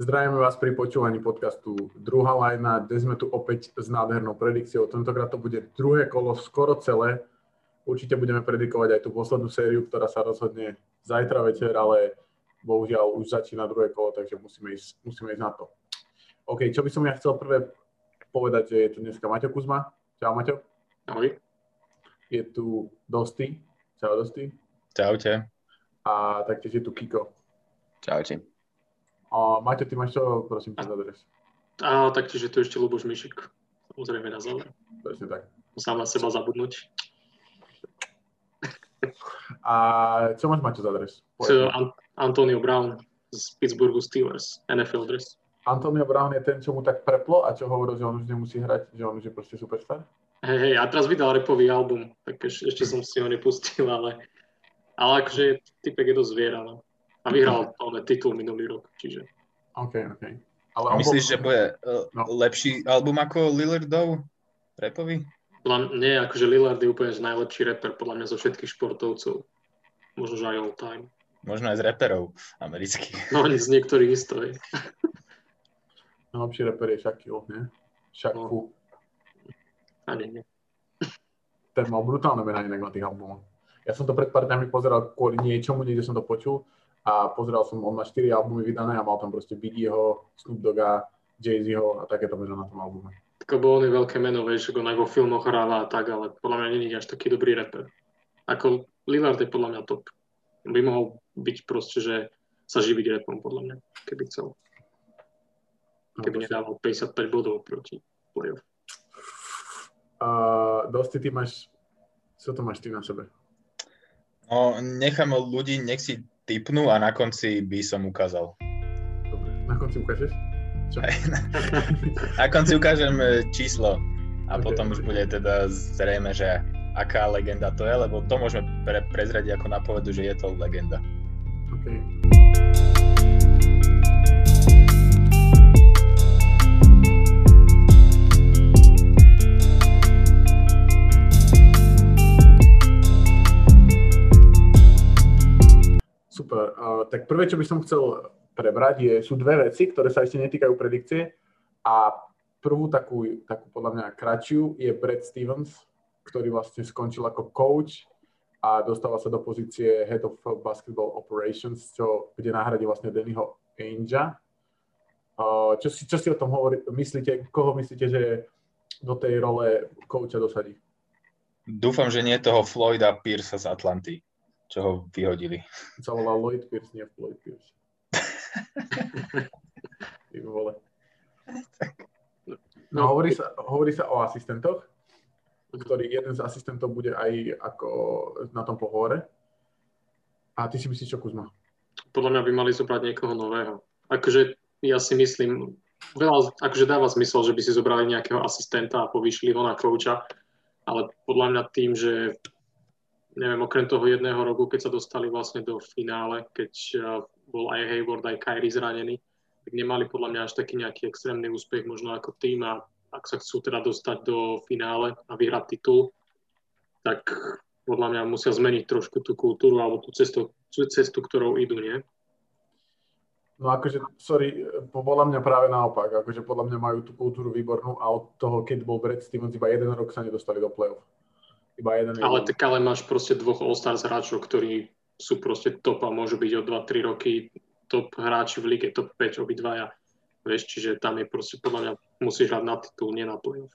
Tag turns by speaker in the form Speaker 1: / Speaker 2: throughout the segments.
Speaker 1: Zdravíme vás pri počúvaní podcastu Druhá lajna. Dnes sme tu opäť s nádhernou predikciou. Tentokrát to bude druhé kolo, skoro celé. Určite budeme predikovať aj tú poslednú sériu, ktorá sa rozhodne zajtra večer, ale bohužiaľ už začína druhé kolo, takže musíme ísť, musíme ísť na to. OK, čo by som ja chcel prvé povedať, že je tu dneska Maťo Kuzma. Čau Maťo.
Speaker 2: Ahoj.
Speaker 1: Je tu Dosti. Čau Dosti.
Speaker 3: Čaute.
Speaker 1: A taktiež je tu Kiko.
Speaker 3: Čaute.
Speaker 1: A Maťo, ty máš čo, prosím, ten adres?
Speaker 2: A taktiež je tu ešte Luboš Mišik. Samozrejme na záver.
Speaker 1: Presne tak.
Speaker 2: Sám na seba zabudnúť.
Speaker 1: A čo máš, Maťo, za adres?
Speaker 2: So, An- Antonio Brown z Pittsburghu Steelers, NFL dress.
Speaker 1: Antonio Brown je ten, čo mu tak preplo a čo hovoril, že on už nemusí hrať, že on už je proste superstar?
Speaker 2: Hej, hej, a teraz vydal repový album, tak eš- ešte som si ho nepustil, ale, ale akože typek je dosť zviera, no. A vyhral ale titul minulý rok, čiže
Speaker 1: OK, OK. Ale
Speaker 3: myslíš,
Speaker 1: bol-
Speaker 3: že bude uh,
Speaker 1: No.
Speaker 3: lepší album ako Lillardov? Repový?
Speaker 2: podľa mňa, nie, akože Lillard je úplne najlepší rapper podľa mňa zo všetkých športovcov. Možno, že aj all time.
Speaker 3: Možno aj z reperov amerických.
Speaker 2: No, z niektorých isto.
Speaker 1: Najlepší reper je Shaquille, nie? Shaq
Speaker 2: No. Ani nie.
Speaker 1: Ten mal brutálne mená inak na tých albumoch. Ja som to pred pár dňami pozeral kvôli niečomu, niekde som to počul a pozeral som, on má 4 albumy vydané a mal tam proste Biggieho, Snoop Dogga, Jay-Zho a takéto mená na tom albume.
Speaker 2: Tak lebo on je veľké meno, vieš, ako vo filmoch hráva a tak, ale podľa mňa nie je až taký dobrý rapper. Ako Lillard je podľa mňa top. By mohol byť proste, že sa živiť rapom, podľa mňa, keby chcel.
Speaker 1: No,
Speaker 2: Keby nedával 55 bodov proti playoff.
Speaker 1: Uh, Dosti, ty máš, čo to máš ty na sebe?
Speaker 3: No, nechám ľudí, nech si typnú a na konci by som ukázal.
Speaker 1: Dobre, na konci ukážeš? Čo?
Speaker 3: Na konci ukážem e, číslo a
Speaker 1: Ok,
Speaker 3: potom už bude teda zrejme, že aká legenda to je, lebo to môžeme pre, prezradiť ako napovedu, že je to legenda.
Speaker 1: OK. Super. Tak prvé, čo by som chcel prebrať, je, sú dve veci, ktoré sa ešte netýkajú predikcie. A prvú takú, takú podľa mňa kratšiu je Brad Stevens, ktorý vlastne skončil ako coach a dostáva sa do pozície Head of Basketball Operations, čo bude nahradiť vlastne Dannyho Ainge'a. Uh, čo, si, čo si o tom hovorí, myslíte, koho myslíte, že do tej role coacha dosadí?
Speaker 3: Dúfam, že nie toho Floyda Pierce z Atlanty, čo ho vyhodili.
Speaker 1: Sa volá Lloyd Pierce, nie Floyd Pierce. Ty vole. No, hovorí, sa, hovorí sa o asistentoch, ktorý jeden z asistentov bude aj ako na tom pohovore. A ty si myslíš, čo Kuzma?
Speaker 2: Podľa mňa by mali zobrať niekoho nového. Akože ja si myslím, veľa, akože dáva zmysel, že by si zobrali nejakého asistenta a povýšili ho na kouča, ale podľa mňa tým, že neviem, okrem toho jedného roku, keď sa dostali vlastne do finále, keď uh, bol aj Hayward, aj Kyrie zranený, tak nemali podľa mňa až taký nejaký extrémny úspech možno ako tým a ak sa chcú teda dostať do finále a vyhrať titul, tak podľa mňa musia zmeniť trošku tú kultúru alebo tú cestu, tú cestu ktorou idú, nie?
Speaker 1: No akože, sorry, podľa mňa práve naopak. Akože podľa mňa majú tú kultúru výbornú a od toho, keď bol Brad Stevens, iba jeden rok sa nedostali do play-off. Iba jeden.
Speaker 2: Ale
Speaker 1: jeden.
Speaker 2: tak ale máš proste dvoch All-Stars hráčov, ktorí sú proste top a môžu byť o 2-3 roky top hráči v lige, top 5 obidvaja. Vieš, čiže tam je proste podľa mňa musíš hrať na titul, nie na playoff.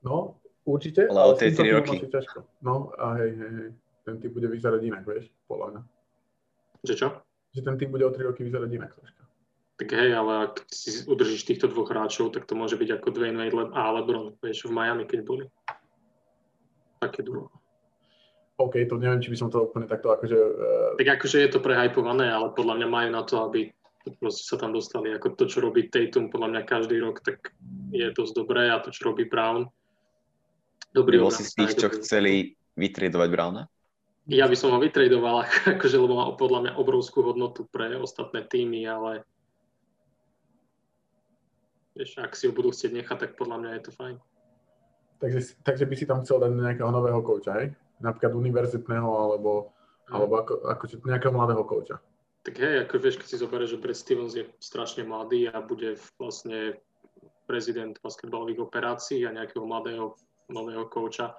Speaker 1: No, určite.
Speaker 4: Ale o
Speaker 1: s
Speaker 4: tie
Speaker 1: týmto
Speaker 4: tri
Speaker 1: tímom
Speaker 4: roky.
Speaker 1: asi ťažko. No a hej, hej, hej. Ten tým bude vyzerať inak, vieš, podľa mňa.
Speaker 2: Že čo?
Speaker 1: Že ten tým bude o 3 roky vyzerať inak troška.
Speaker 2: Tak hej, ale ak si udržíš týchto dvoch hráčov, tak to môže byť ako Dwayne Wade a LeBron, vieš, v Miami, keď boli. Také duo.
Speaker 1: OK, to neviem, či by som to úplne takto akože... Uh,
Speaker 2: Tak akože je to prehajpované, ale podľa mňa majú na to, aby proste sa tam dostali. Ako to, čo robí Tatum, podľa mňa každý rok, tak je dosť dobré a to, čo robí Brown, dobrý
Speaker 4: Bol si z tých, čo
Speaker 2: dobrý-
Speaker 4: chceli vytriedovať Browna?
Speaker 2: Ja by som ho vytradoval, akože, lebo má podľa mňa obrovskú hodnotu pre ostatné týmy, ale vieš, ak si ho budú chcieť nechať, tak podľa mňa je to fajn.
Speaker 1: Takže, takže by si tam chcel dať nejakého nového kouča, hej? Napríklad univerzitného, alebo, alebo ako, ako nejakého mladého kouča.
Speaker 2: Tak hej, ako vieš, keď si zoberieš, že Brad Stevens je strašne mladý a bude vlastne prezident basketbalových operácií a nejakého mladého nového kouča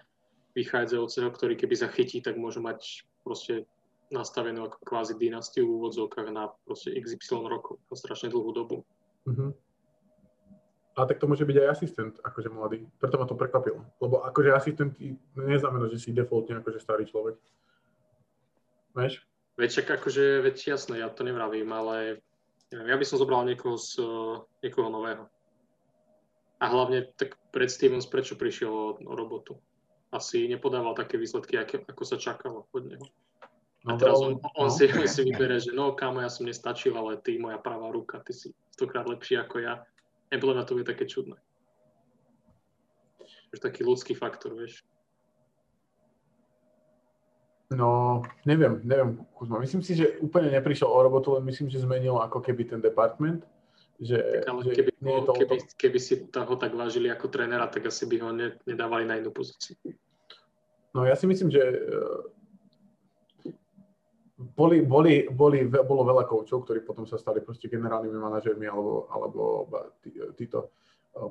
Speaker 2: vychádzajúceho, ktorý keby sa chytí, tak môže mať proste nastavenú ako kvázi dynastiu v úvodzovkách na proste XY rokov, na strašne dlhú dobu.
Speaker 1: Uh-huh. A tak to môže byť aj asistent, akože mladý. Preto ma to prekvapilo. Lebo akože asistent neznamená, že si defaultne akože starý človek. Vieš?
Speaker 2: Veď však akože, veď jasné, ja to nevravím, ale neviem, ja by som zobral niekoho, z, niekoho nového. A hlavne tak pred Stevens prečo prišiel o, o robotu? Asi nepodával také výsledky, ako, ako sa čakalo od neho. A no, teraz on, on, no. si, on si vybere, že no kámo, ja som nestačil, ale ty, moja pravá ruka, ty si stokrát lepší ako ja Nebolo na to je také čudné. Už taký ľudský faktor, vieš.
Speaker 1: No, neviem, neviem, Kuzma. Myslím si, že úplne neprišiel o robotu, len myslím, že zmenil ako keby ten department. Že,
Speaker 2: tak ale že keby, nie je to keby, keby si toho tak vážili ako trénera, tak asi by ho ne, nedávali na inú pozíciu.
Speaker 1: No ja si myslím, že boli, boli, boli, bolo veľa koučov, ktorí potom sa stali proste generálnymi manažermi alebo, alebo tí, títo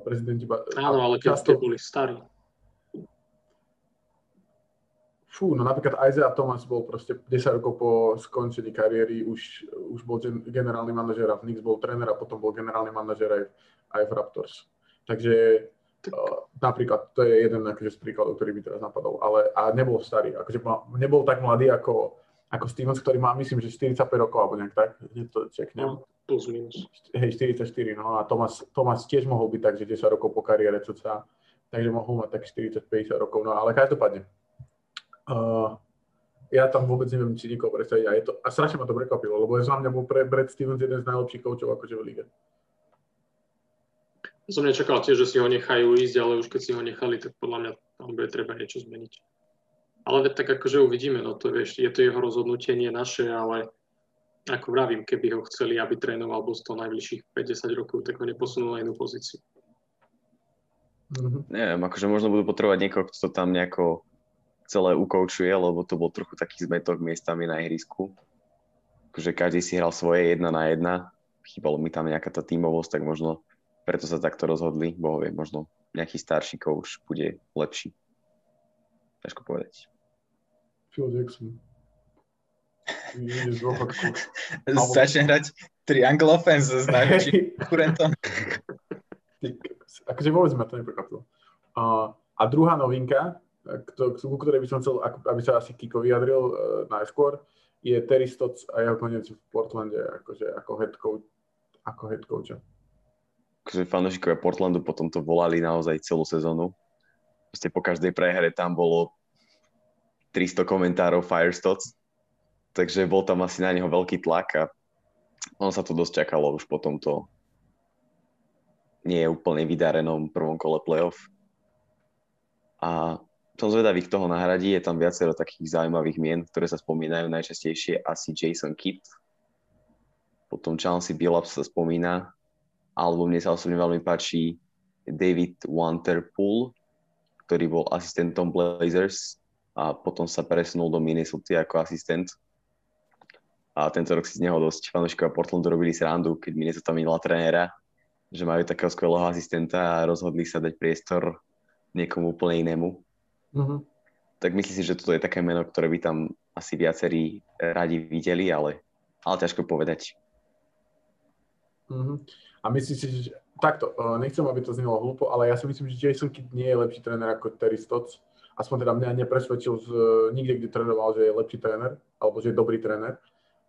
Speaker 1: prezidenti.
Speaker 2: Áno, ale keď často... boli starí.
Speaker 1: Fú, no napríklad Isaiah Thomas bol proste 10 rokov po skončení kariéry, už, už bol generálny manažer a v Knicks bol tréner a potom bol generálny manažer aj, aj v Raptors. Takže uh, napríklad to je jeden akože, z príkladov, ktorý by teraz napadol, ale a nebol starý, akože nebol tak mladý ako ako Stevens, ktorý má, myslím, že 45 rokov, alebo nejak tak, hneď to čeknem.
Speaker 2: No, plus minus.
Speaker 1: Hej, 44, no a Thomas, Thomas tiež mohol byť tak, že 10 rokov po kariére cca, takže mohol mať tak 40-50 rokov, no ale každopádne. Uh, ja tam vôbec neviem, či nikoho predstaviť a, je to, a strašne ma to prekvapilo, lebo za mňa bol pre Brad Stevens jeden z najlepších koučov akože v lige.
Speaker 2: Som nečakal tiež, že si ho nechajú ísť, ale už keď si ho nechali, tak podľa mňa tam bude treba niečo zmeniť. Ale tak akože uvidíme, no to vieš, je to jeho rozhodnutie, nie naše, ale ako vravím, keby ho chceli, aby trénoval Boston najbližších 50 rokov, tak ho neposunul na inú pozíciu.
Speaker 4: Mm-hmm. Neviem, akože možno budú potrebovať niekoho, kto to tam nejako celé ukoučuje, lebo to bol trochu taký zmetok miestami na ihrisku. Akože každý si hral svoje jedna na jedna, chýbalo mi tam nejaká tá tímovosť, tak možno preto sa takto rozhodli, bo vie, možno nejaký starší coach bude lepší. Ťažko povedať.
Speaker 1: Phil Jackson.
Speaker 3: Začne hrať Triangle Offense s najväčším konkurentom.
Speaker 1: akože vôbec ma to neprekvapilo. Uh, a druhá novinka, ku ktorej by som chcel, aby sa asi Kiko vyjadril uh, najskôr, je Terry Stotts a jeho koniec v Portlande akože, ako head coach. Ako head coacha.
Speaker 4: Akože fanúšikovia Portlandu potom to volali naozaj celú sezónu. Proste po každej prehre tam bolo 300 komentárov Firestocks, takže bol tam asi na neho veľký tlak a on sa to dosť čakalo už po tomto nie je úplne vydarenom prvom kole playoff. A som zvedavý, kto ho nahradí. Je tam viacero takých zaujímavých mien, ktoré sa spomínajú najčastejšie asi Jason Kidd. Potom Chauncey Billups sa spomína. Alebo mne sa osobne veľmi páči David Wanterpool, ktorý bol asistentom Blazers a potom sa presunul do Minnesota ako asistent. A tento rok si z neho dosť fanúšikovia Portlandu robili srandu, keď Minnesota minula trénera, že majú takého skvelého asistenta a rozhodli sa dať priestor niekomu úplne inému. Mm-hmm. Tak myslím si, že toto je také meno, ktoré by tam asi viacerí radi videli, ale, ale ťažko povedať.
Speaker 1: Mm-hmm. A myslím si, že takto, eh, nechcem, aby to znelo hlúpo, ale ja si myslím, že Jason Kidd nie je lepší tréner ako Terry Stotts aspoň teda mňa nepresvedčil z, nikde, kde trénoval, že je lepší tréner, alebo že je dobrý tréner,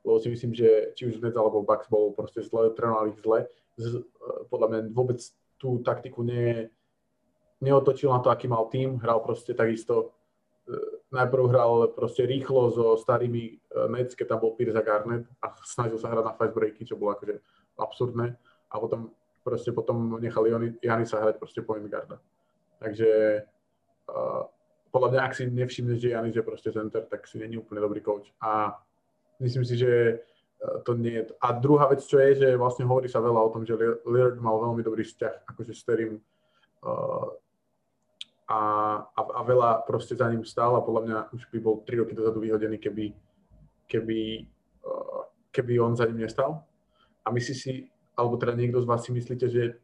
Speaker 1: lebo si myslím, že či už Nets alebo Bucks bol proste zle, trénoval ich zle. Z, podľa mňa vôbec tú taktiku ne, neotočil na to, aký mal tým, hral proste takisto, e, najprv hral proste rýchlo so starými e, Nets, keď tam bol Pierce a Garnett a snažil sa hrať na fast breaky, čo bolo akože absurdné a potom proste potom nechali Janisa hrať proste point guarda. Takže uh, podľa mňa, ak si nevšimneš, že Janis je proste center, tak si není úplne dobrý coach. A myslím si, že e, to nie je... A druhá vec, čo je, že vlastne hovorí sa veľa o tom, že Lillard mal veľmi dobrý vzťah akože s Terrym uh, a, a, a veľa proste za ním stál a podľa mňa už by bol 3 roky dozadu vyhodený, keby, keby, uh, keby on za ním nestal? A myslí si, alebo teda niekto z vás si myslíte, že...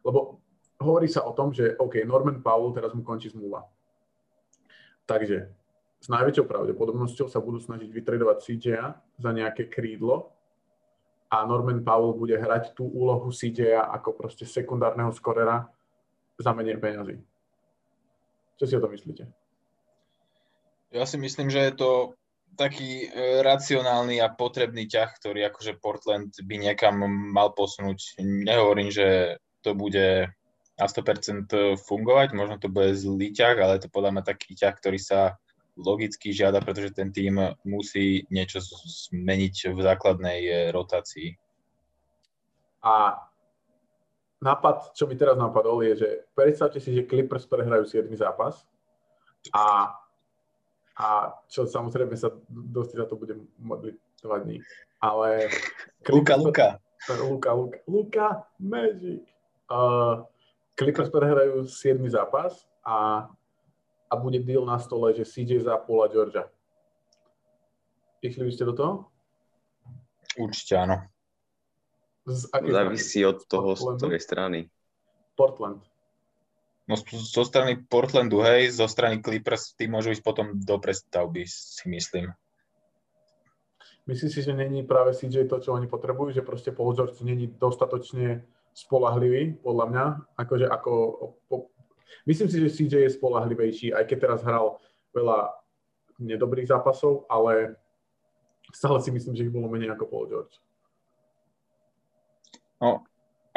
Speaker 1: Lebo hovorí sa o tom, že OK, Norman Powell, teraz mu končí zmluva. Takže s najväčšou pravdepodobnosťou sa budú snažiť vytredovať CJ za nejaké krídlo a Norman Powell bude hrať tú úlohu CJ ako proste sekundárneho skorera za menej peňazí. Čo si o to myslíte?
Speaker 3: Ja si myslím, že je to taký e, racionálny a potrebný ťah, ktorý akože Portland by niekam mal posunúť. Nehovorím, že to bude na 100% fungovať, možno to bude zlý ťah, ale to podľa mňa taký ťah, ktorý sa logicky žiada, pretože ten tým musí niečo zmeniť v základnej e, rotácii.
Speaker 1: A nápad, čo mi teraz napadol, je, že predstavte si, že Clippers prehrajú 7 zápas a a čo samozrejme sa dosť za to bude modliť dva dní. Ale...
Speaker 3: Luka, Luka.
Speaker 1: Luka, Luka. Luka, Magic. Uh, Clippers prehrajú 7 zápas a, a bude deal na stole, že CJ za Paula Georgia. Išli by ste do toho?
Speaker 3: Určite áno.
Speaker 4: Z Závisí od toho, z ktorej strany.
Speaker 1: Portland.
Speaker 3: No zo strany Portlandu, hej, zo strany Clippers, tí môžu ísť potom do prestavby, si myslím.
Speaker 1: Myslíš si, že není práve CJ to, čo oni potrebujú, že proste Paul George není dostatočne spolahlivý, podľa mňa, akože ako... Po, myslím si, že CJ je spolahlivejší, aj keď teraz hral veľa nedobrých zápasov, ale stále si myslím, že ich bolo menej ako Paul George.
Speaker 3: No,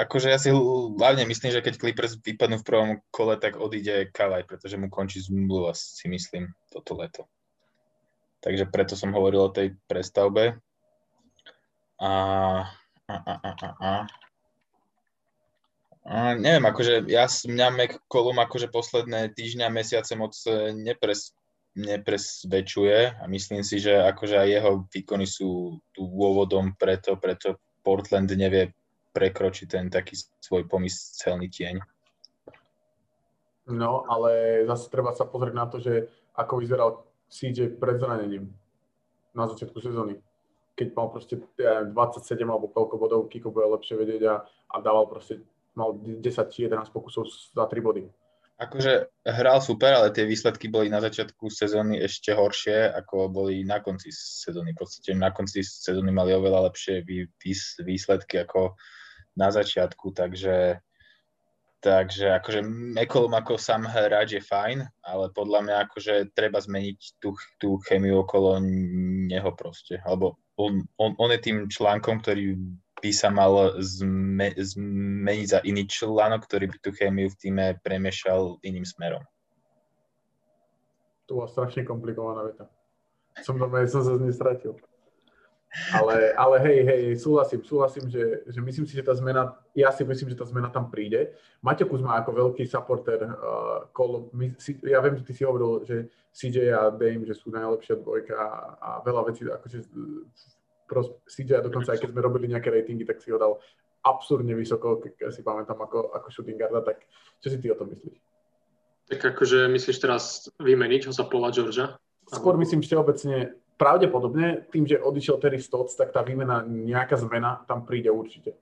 Speaker 3: akože ja si hlavne myslím, že keď Clippers vypadnú v prvom kole, tak odíde Kawhi, pretože mu končí zmluva, si myslím, toto leto. Takže preto som hovoril o tej prestavbe. A, a, a, a, a. a neviem, akože ja, mňa McCollum akože posledné týždňa, mesiace moc e, nepres, nepresvedčuje a myslím si, že akože aj jeho výkony sú dôvodom preto, preto Portland nevie prekročiť ten taký svoj pomyselný tieň.
Speaker 1: No, ale zase treba sa pozrieť na to, že ako vyzeral CJ pred zranením na začiatku sezóny. Keď mal proste ja 27 alebo koľko bodov, Kiko bude lepšie vedieť a, a dával proste, mal 10 či 11 pokusov za 3 body.
Speaker 3: Akože hral super, ale tie výsledky boli na začiatku sezóny ešte horšie, ako boli na konci sezóny. V podstate na konci sezóny mali oveľa lepšie výsledky ako na začiatku, takže Takže akože McCollum ako sám hráč je fajn, ale podľa mňa akože treba zmeniť tú, tú chemiu okolo neho proste. Alebo on, on, on je tým článkom, ktorý by sa mal zme, zmeniť za iný článok, ktorý by tú chemiu v týme premiešal iným smerom.
Speaker 1: To bola strašne komplikovaná veta. Som normálne som sa z nej. Ale, ale hej, hej, súhlasím, súhlasím, že, že myslím si, že tá zmena, ja si myslím, že tá zmena tam príde. Maťo Kuzma ako veľký supporter, uh, kolo, my, si, ja viem, že ty si hovoril, že CJ a Dame, že sú najlepšia dvojka a, a veľa vecí, akože pros, CJ dokonca aj keď sme robili nejaké ratingy, tak si ho dal absurdne vysoko, keď si pamätám ako, ako shooting guarda, tak čo si ty o tom myslíš?
Speaker 2: Tak akože myslíš teraz vymeniť ho za Paula Georgia?
Speaker 1: Skôr myslím všeobecne pravdepodobne tým, že odišiel Terry Stotts, tak tá výmena, nejaká zmena tam príde určite.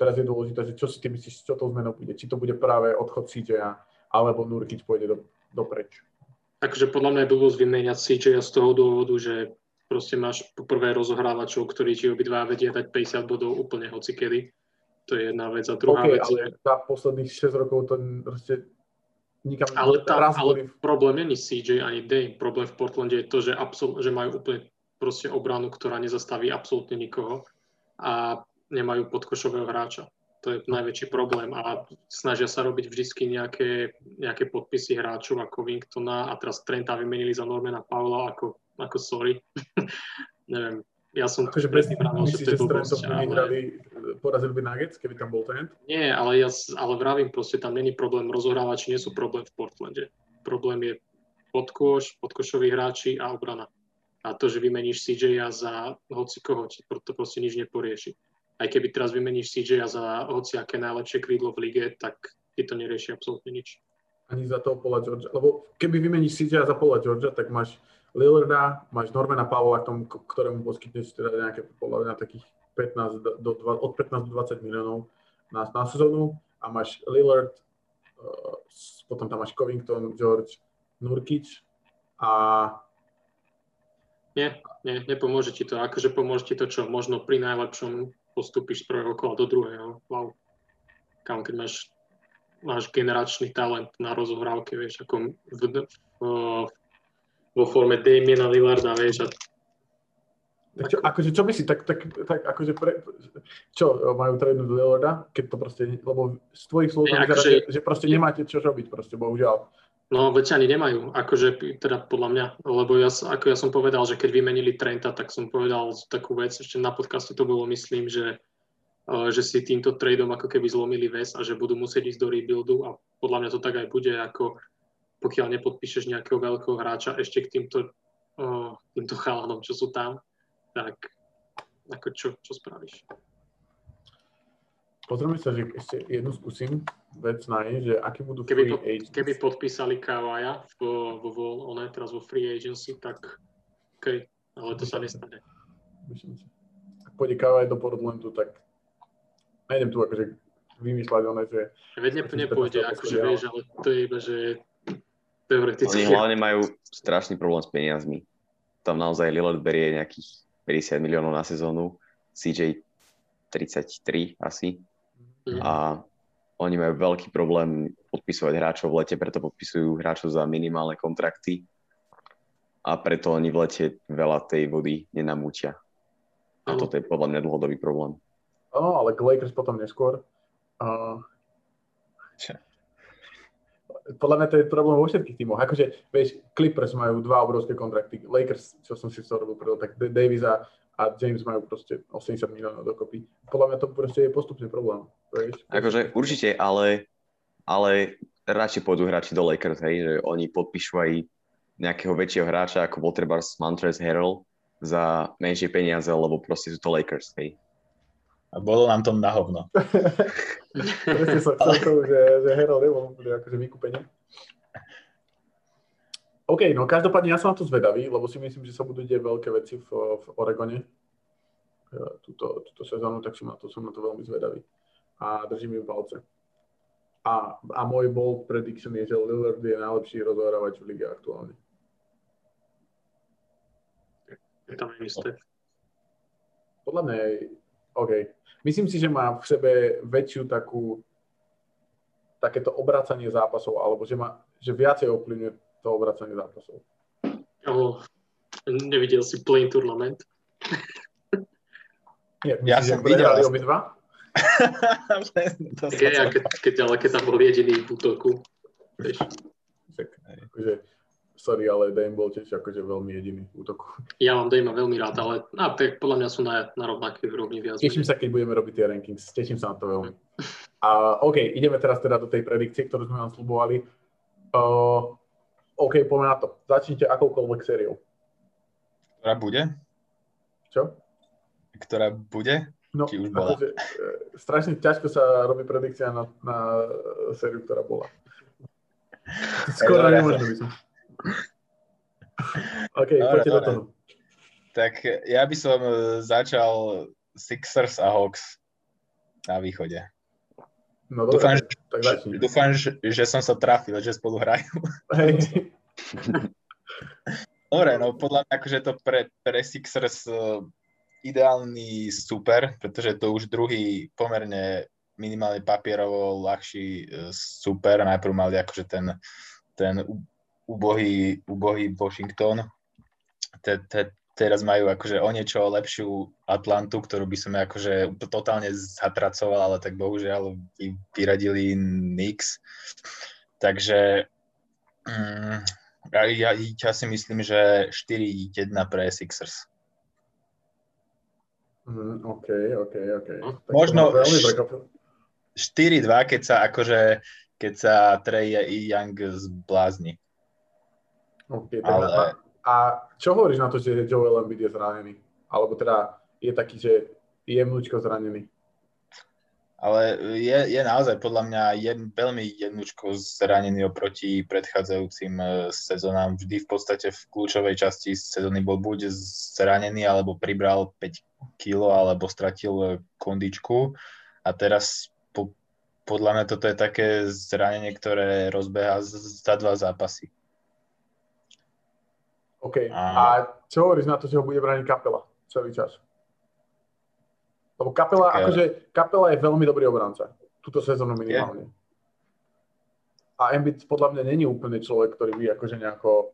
Speaker 1: Teraz je dôležité, že čo si ty myslíš, čo to zmenou bude. Či to bude práve odchod CJ alebo Nurkic pôjde do, dopreč.
Speaker 2: Takže podľa mňa je dôvod vymeniať CJ z toho dôvodu, že proste máš poprvé rozohrávačov, ktorí ti obidva vedia dať 50 bodov úplne hocikedy. To je jedna vec. A druhá okay, vec
Speaker 1: ale je... za posledných 6 rokov to proste
Speaker 2: nikam ale, tá, ale problém není CJ ani Dame. Problém v Portlande je to, že, absol, že majú úplne proste obranu, ktorá nezastaví absolútne nikoho a nemajú podkošového hráča. To je najväčší problém a snažia sa robiť vždy nejaké, nejaké podpisy hráčov ako Wingtona a teraz Trenta vymenili za Normana Paula ako, ako sorry. Neviem, ja som
Speaker 1: akože tým myslíš, že Trentom ale... vyhrali, porazili by Nuggets, keby tam bol Trent?
Speaker 2: Nie, ale ja ale vravím proste, tam není problém, rozohrávači nie sú problém v Portlande. Problém je podkoš, podkošoví hráči a obrana. A to, že vymeníš CJ za hoci koho, to proste nič neporieši. Aj keby teraz vymeníš CJ za hoci aké najlepšie krídlo v lige, tak ti to nerieši absolútne nič.
Speaker 1: Ani za toho Paula Georgia. Lebo keby vymeníš CJ za Paula Georgia, tak máš Lillarda, máš Normana Pavla, ktorému poskytneš teda nejaké podľa mňa takých 15 do, od 15 do 20 miliónov na, na sezónu a máš Lillard, uh, potom tam máš Covington, George, Nurkic a
Speaker 2: Nie, nie, nepomôže ti to. Akože pomôže ti to, čo možno pri najlepšom postupíš z prvého kola do druhého. Wow. Kam, keď máš, máš generačný talent na rozohrávke, vieš, ako v, v, vo forme Damiena Lillarda, vieš, a
Speaker 1: tak čo, akože čo si, tak, tak, tak akože pre, čo majú trénuť Lillarda, keď to proste, lebo z tvojich slov vyzerá,
Speaker 2: akože-
Speaker 1: že, že proste nemáte čo robiť proste, bohužiaľ.
Speaker 2: No, veď ani nemajú, akože teda podľa mňa, lebo ja, ako ja som povedal, že keď vymenili Trenta, tak som povedal takú vec, ešte na podcaste to bolo, myslím, že, eh, že si týmto tradeom ako keby zlomili väz a že budú musieť ísť do rebuildu a podľa mňa to tak aj bude, ako pokiaľ nepodpíšeš nejakého veľkého hráča ešte k týmto, eh, týmto chalanom, čo sú tam, tak ako čo, čo spravíš?
Speaker 1: Pozrieme sa, že ešte jednu skúsim vec na nej, že aké budú
Speaker 2: Keby,
Speaker 1: agents.
Speaker 2: keby podpísali Kawaja vo, vo, vo, one, teraz vo free agency, tak OK, ale to sa nestane.
Speaker 1: Ak pôjde aj do Portlandu, tak nejdem tu akože vymýšľať one, že
Speaker 2: Veď nepôjde,
Speaker 1: to
Speaker 2: akože vieš, ale to je iba, že teoreticky.
Speaker 4: Oni hlavne majú strašný problém s peniazmi. Tam naozaj Lillard berie nejakých 50 miliónov na sezónu, CJ 33 asi.
Speaker 2: Mhm.
Speaker 4: A oni majú veľký problém podpisovať hráčov v lete, preto podpisujú hráčov za minimálne kontrakty a preto oni v lete veľa tej vody nenamúčia. A toto je podľa mňa dlhodobý problém.
Speaker 1: Áno, ale k Lakers potom neskôr. Uh? Podľa mňa to je problém vo všetkých tímoch. Akože, vieš, Clippers majú dva obrovské kontrakty. Lakers, čo som si z toho robil prvý, tak Da- Davis a, James majú proste 80 miliónov dokopy. Podľa mňa to proste je postupný problém. Vieš?
Speaker 4: Akože určite, ale, ale radšej pôjdu hráči do Lakers, hej, že oni podpíšu aj nejakého väčšieho hráča, ako bol treba Montrezl Harrell za menšie peniaze, lebo proste sú to Lakers, hej.
Speaker 3: A bolo nám to na hovno.
Speaker 1: Presne som chcel to, že, že Harold nebol úplne akože vykúpenie. OK, no každopádne ja som na to zvedavý, lebo si myslím, že sa budú deť veľké veci v, v Oregone e, túto, túto sezónu, tak som na to, som na to veľmi zvedavý. A držím im palce. A, a môj bold prediction je, že Lillard je najlepší rozohrávač v lige aktuálne.
Speaker 2: Je tam isté.
Speaker 1: Podľa mňa je OK. Myslím si, že má v sebe väčšiu takú takéto obracanie zápasov, alebo že, má, že viacej ovplyvňuje to obracanie zápasov.
Speaker 2: Oh, nevidel si Play Tournament?
Speaker 1: Nie,
Speaker 3: Ja som videl.
Speaker 1: obidva?
Speaker 2: a keď, keď, ale keď tam bol jediný v útoku. Vieš,
Speaker 1: Tak, akože, sorry, ale Dame bol tiež akože veľmi jediný v útoku.
Speaker 2: ja mám Dejma veľmi rád, ale a, tak podľa mňa sú na, na rovnakej úrovni viac.
Speaker 1: Teším sa, keď budeme robiť tie rankings. Teším sa na to veľmi. A OK, ideme teraz teda do tej predikcie, ktorú sme vám slubovali. Uh, OK, poďme na to. Začnite akoukoľvek sériou.
Speaker 3: Ktorá bude?
Speaker 1: Čo?
Speaker 3: Ktorá bude?
Speaker 1: No,
Speaker 3: Či už bola?
Speaker 1: akože, e, strašne ťažko sa robí predikcia na, na sériu, ktorá bola. Skoro
Speaker 3: Dobre.
Speaker 1: nemožno by som. OK,
Speaker 3: Dobre,
Speaker 1: poďte do
Speaker 3: dobre.
Speaker 1: toho.
Speaker 3: Tak ja by som e, začal Sixers a Hawks na východe.
Speaker 1: No dobre,
Speaker 3: Dúfam,
Speaker 1: tak, tak začni.
Speaker 3: Dúfam, že, že som sa trafil, že spolu hrajú.
Speaker 1: Hej.
Speaker 3: Dobre, no podľa mňa akože to pre, pre Sixers uh, ideálny super, pretože to už druhý pomerne minimálne papierovo ľahší uh, super. Najprv mali akože ten, ten ubohý, ubohý Washington. Te, te, teraz majú akože o niečo lepšiu Atlantu, ktorú by som akože totálne zatracoval, ale tak bohužiaľ vy- vyradili Knicks. Takže mm, ja, ja, ja si myslím, že 4-1 pre Sixers.
Speaker 1: Mm, OK, OK, OK.
Speaker 2: No,
Speaker 1: Tak
Speaker 3: možno
Speaker 1: ma veľmi
Speaker 3: š-
Speaker 1: prekvapil.
Speaker 3: 4-2, keď sa akože keď sa Trey Young zblázni.
Speaker 1: OK, tak
Speaker 3: Ale-
Speaker 1: a, a čo hovoríš na to, že Joel Embiid je zranený? Alebo teda je taký, že je mlúčko zranený?
Speaker 3: Ale je, je naozaj podľa mňa jed, veľmi jednučko zranený oproti predchádzajúcim e, sezónám. Vždy v podstate v kľúčovej časti sezóny bol buď zranený, alebo pribral 5 kg, alebo stratil e, kondičku. A teraz po, podľa mňa toto je také zranenie, ktoré rozbeha za dva zápasy.
Speaker 1: OK. A, a čo hovoríš na to, že ho bude brániť kapela celý čas? Lebo kapela, tak, akože, kapela je veľmi dobrý obranca. Túto sezónu minimálne. Je. A Embiid podľa mňa není úplne človek, ktorý by akože nejako...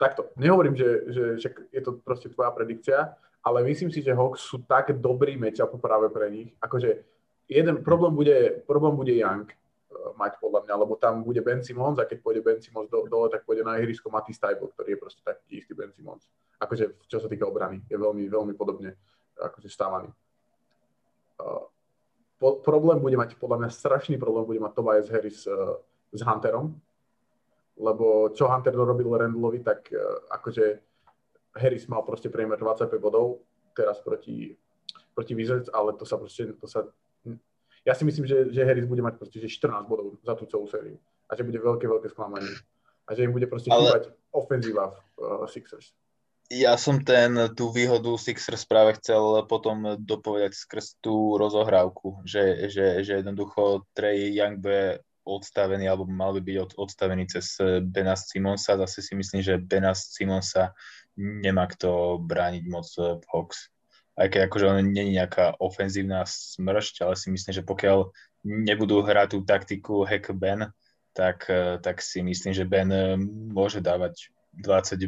Speaker 1: Takto, nehovorím, že, že, že je to proste tvoja predikcia, ale myslím si, že Hawks sú tak dobrý matchup práve pre nich. Akože jeden problém bude, problém bude Young mať podľa mňa, lebo tam bude Ben Simons a keď pôjde Ben Simons do, dole, tak pôjde na ihrisko Matty Stable, ktorý je proste taký istý Ben Simons. Akože čo sa týka obrany, je veľmi, veľmi podobne akože stávaný. Uh, po, problém bude mať, podľa mňa strašný problém bude mať Tobias Harris uh, s Hunterom, lebo čo Hunter dorobil Randallovi, tak uh, akože Harris mal proste priemer 25 bodov teraz proti, proti Wizards, ale to sa proste, to sa, ja si myslím, že, že Harris bude mať proste že 14 bodov za tú celú sériu a že bude veľké, veľké sklamanie a že im bude proste ale... chýbať ofenzíva v uh, Sixers
Speaker 3: ja som ten, tú výhodu Sixers práve chcel potom dopovedať skrz tú rozohrávku, že, že, že jednoducho Trey Young bude odstavený, alebo mal by byť od, odstavený cez Bena Simonsa. Zase si myslím, že Bena Simonsa nemá kto brániť moc v Hawks. Aj keď akože on nie je nejaká ofenzívna smršť, ale si myslím, že pokiaľ nebudú hrať tú taktiku hack Ben, tak, tak si myslím, že Ben môže dávať 20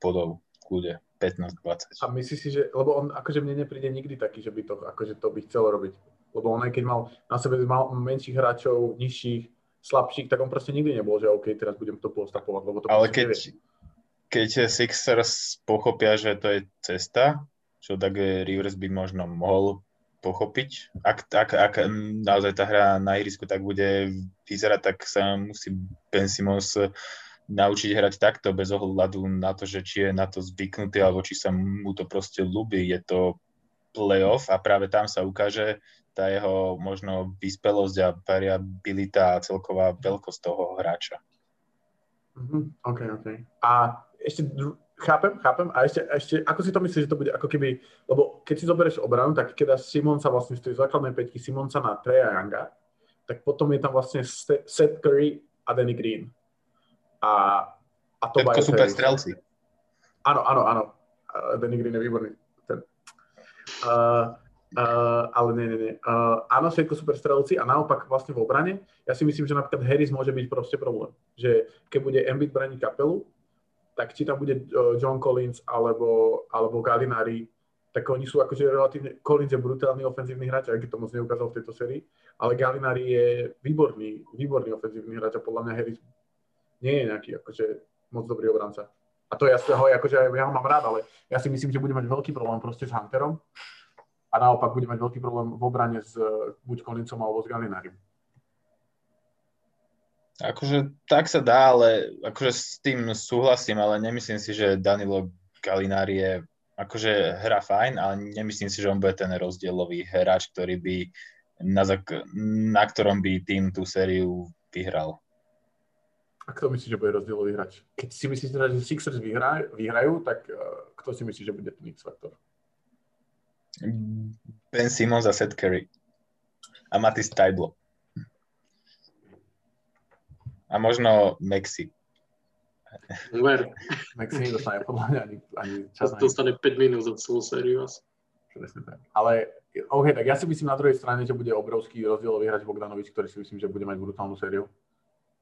Speaker 3: bodov kľude 15-20.
Speaker 1: A myslíš si, že, lebo on akože mne nepríde nikdy taký, že by to, akože to by chcel robiť. Lebo on aj keď mal na sebe mal menších hráčov, nižších, slabších, tak on proste nikdy nebol, že OK, teraz budem to postapovať, lebo to
Speaker 3: Ale keď, keď Sixers pochopia, že to je cesta, čo tak Rivers by možno mohol pochopiť. Ak, ak, ak naozaj tá hra na ihrisku tak bude vyzerať, tak sa musí Ben Simmons naučiť hrať takto bez ohľadu na to, že či je na to zvyknutý alebo či sa mu to proste ľúbi. Je to playoff a práve tam sa ukáže tá jeho možno vyspelosť a variabilita a celková veľkosť toho hráča.
Speaker 1: Mm-hmm. OK, OK. A ešte dru- chápem, chápem. A ešte, ešte, ako si to myslíš, že to bude ako keby, lebo keď si zoberieš obranu, tak keď Simonsa vlastne z tej základnej peťky Simonsa na Treja Younga, tak potom je tam vlastne Seth Curry a Danny Green a,
Speaker 3: a to Všetko super strelci.
Speaker 1: Áno, áno, áno. Danny Green je výborný. Ten. Uh, uh, ale nie, nie, nie. Uh, áno, všetko super strelci a naopak vlastne v obrane, ja si myslím, že napríklad Harris môže byť proste problém. Že keď bude Embiid braniť kapelu, tak či tam bude John Collins alebo, alebo Gallinari, tak oni sú akože relatívne, Collins je brutálny ofenzívny hráč, aj keď to moc neukázal v tejto sérii, ale Gallinari je výborný, výborný ofenzívny hráč a podľa mňa Harris nie je nejaký akože moc dobrý obranca. A to ja, ho, akože ja ho mám rád, ale ja si myslím, že bude mať veľký problém proste s Hunterom a naopak bude mať veľký problém v obrane s buď Kolincom alebo s Galinárim.
Speaker 3: Akože tak sa dá, ale akože s tým súhlasím, ale nemyslím si, že Danilo Galinári je akože hra fajn, ale nemyslím si, že on bude ten rozdielový hráč, ktorý by na, na ktorom by tým tú sériu vyhral.
Speaker 1: A kto myslí, že bude rozdielový hráč? Keď si myslíte, že Sixers vyhraj, vyhrajú, tak uh, kto si myslí, že bude ten X-faktor?
Speaker 3: Ben Simmons a Seth Curry. A Matisse Tyblo. A možno Maxi.
Speaker 2: Ver.
Speaker 1: Maxi nedostane podľa mňa ani, ani
Speaker 2: čas. Dostane 5 minút za celú sériu asi.
Speaker 1: Ale OK, tak ja si myslím na druhej strane, že bude obrovský rozdielový hráč Bogdanovič, ktorý si myslím, že bude mať brutálnu sériu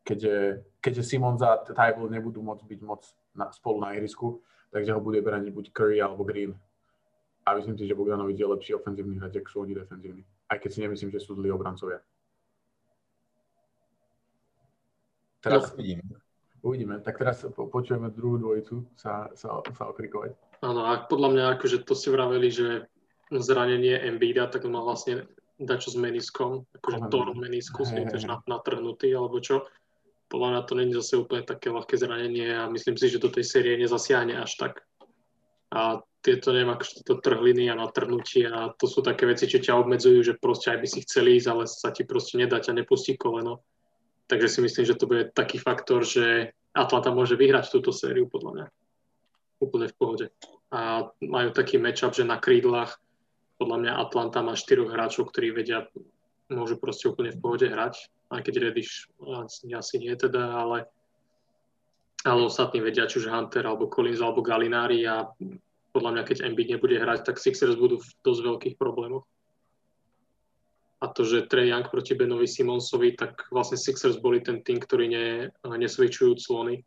Speaker 1: keďže, keďže Simons a Tybalt nebudú môcť byť moc na, spolu na ihrisku, takže ho bude brať buď Curry alebo Green. A myslím si, že Bogdanovič je lepší ofenzívny hráč, ako sú oni defenzívni. Aj keď si nemyslím, že sú zlí obrancovia. Teraz, no, uvidíme. Uvidíme. Tak teraz počujeme druhú dvojicu sa, sa, sa okrikovať.
Speaker 2: Áno, a podľa mňa, akože to ste vraveli, že zranenie Embiida, tak on má vlastne dačo s meniskom, akože torom meniskus, je tiež natrhnutý, alebo čo podľa mňa to není zase úplne také ľahké zranenie a myslím si, že do tej série nezasiahne až tak. A tieto, neviem, akože tieto trhliny a natrhnutia a to sú také veci, čo ťa obmedzujú, že proste aj by si chceli ísť, ale sa ti proste nedá, ťa nepustí koleno. Takže si myslím, že to bude taký faktor, že Atlanta môže vyhrať túto sériu, podľa mňa. Úplne v pohode. A majú taký matchup, že na krídlach podľa mňa Atlanta má štyroch hráčov, ktorí vedia, môžu proste úplne v pohode hrať. Aj keď Reddish asi nie teda, ale ale ostatní vedia, či už Hunter, alebo Collins, alebo Galinári a podľa mňa, keď Embiid nebude hrať, tak Sixers budú v dosť veľkých problémoch. A to, že Trey Young proti Benovi Simonsovi, tak vlastne Sixers boli ten tým, ktorý ne, nesvičujú clony.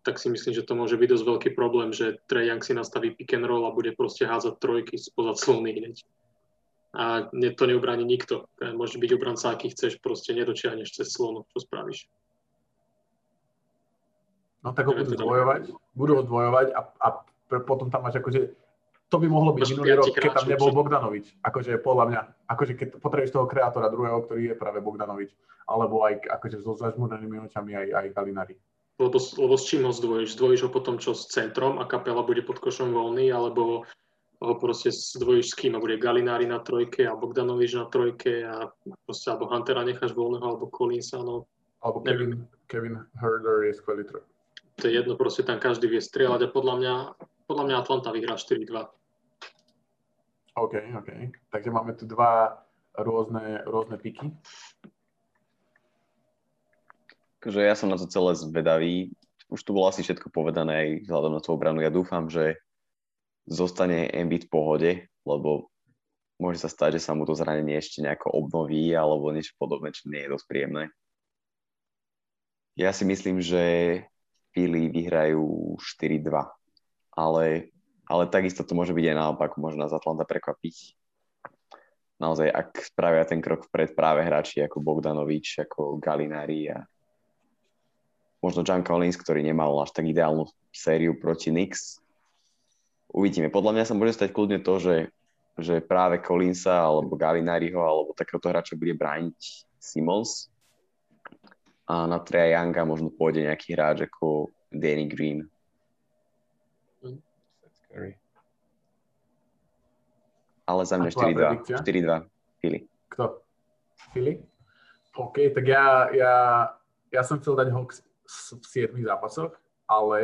Speaker 2: Tak si myslím, že to môže byť dosť veľký problém, že Trey Young si nastaví pick and roll a bude proste hádzať trojky spoza clony hneď. A to neubráni nikto. Môže byť obranca, aký chceš, proste nedočiahneš cez slonu, čo spravíš.
Speaker 1: No tak ho budú zdvojovať, budú ho a, a potom tam máš akože, to by mohlo byť minulý rok, keď tam nebol Bogdanovič. Akože podľa mňa, akože keď potrebuješ toho kreatora druhého, ktorý je práve Bogdanovič, alebo aj akože so zažmúrenými očami aj, aj Galinari.
Speaker 2: Lebo, lebo s čím ho zdvojíš? Zdvojíš ho potom čo s centrom a kapela bude pod košom voľný, alebo ho proste zdvojíš s kým a bude Galinári na trojke a Bogdanovič na trojke a proste alebo Huntera necháš voľného, alebo Collinsa, no.
Speaker 1: Alebo Kevin, Kevin Herder je skvelý trojka
Speaker 2: to je jedno, proste tam každý vie strieľať a podľa mňa, podľa mňa Atlanta vyhrá 4-2.
Speaker 1: OK, OK. Takže máme tu dva rôzne, rôzne piky.
Speaker 4: Takže ja som na to celé zvedavý. Už tu bolo asi všetko povedané aj vzhľadom na tú obranu. Ja dúfam, že zostane Embiid v pohode, lebo môže sa stať, že sa mu to zranenie ešte nejako obnoví alebo niečo podobné, čo nie je dosť príjemné. Ja si myslím, že Philly vyhrajú 4-2. Ale, ale takisto to môže byť aj naopak, môže nás Atlanta prekvapiť. Naozaj, ak spravia ten krok vpred práve hráči ako Bogdanovič, ako Galinari a možno John Collins, ktorý nemal až tak ideálnu sériu proti Knicks. Uvidíme. Podľa mňa sa môže stať kľudne to, že, že práve Collinsa alebo Galinariho alebo takéhoto hráča bude brániť Simons a na Treja Younga možno pôjde nejaký hráč ako Danny Green. Ale za mňa 4-2. 4-2. Philly.
Speaker 1: Kto? Philly? OK, tak ja, ja, ja som chcel dať Hawks v 7 zápasoch, ale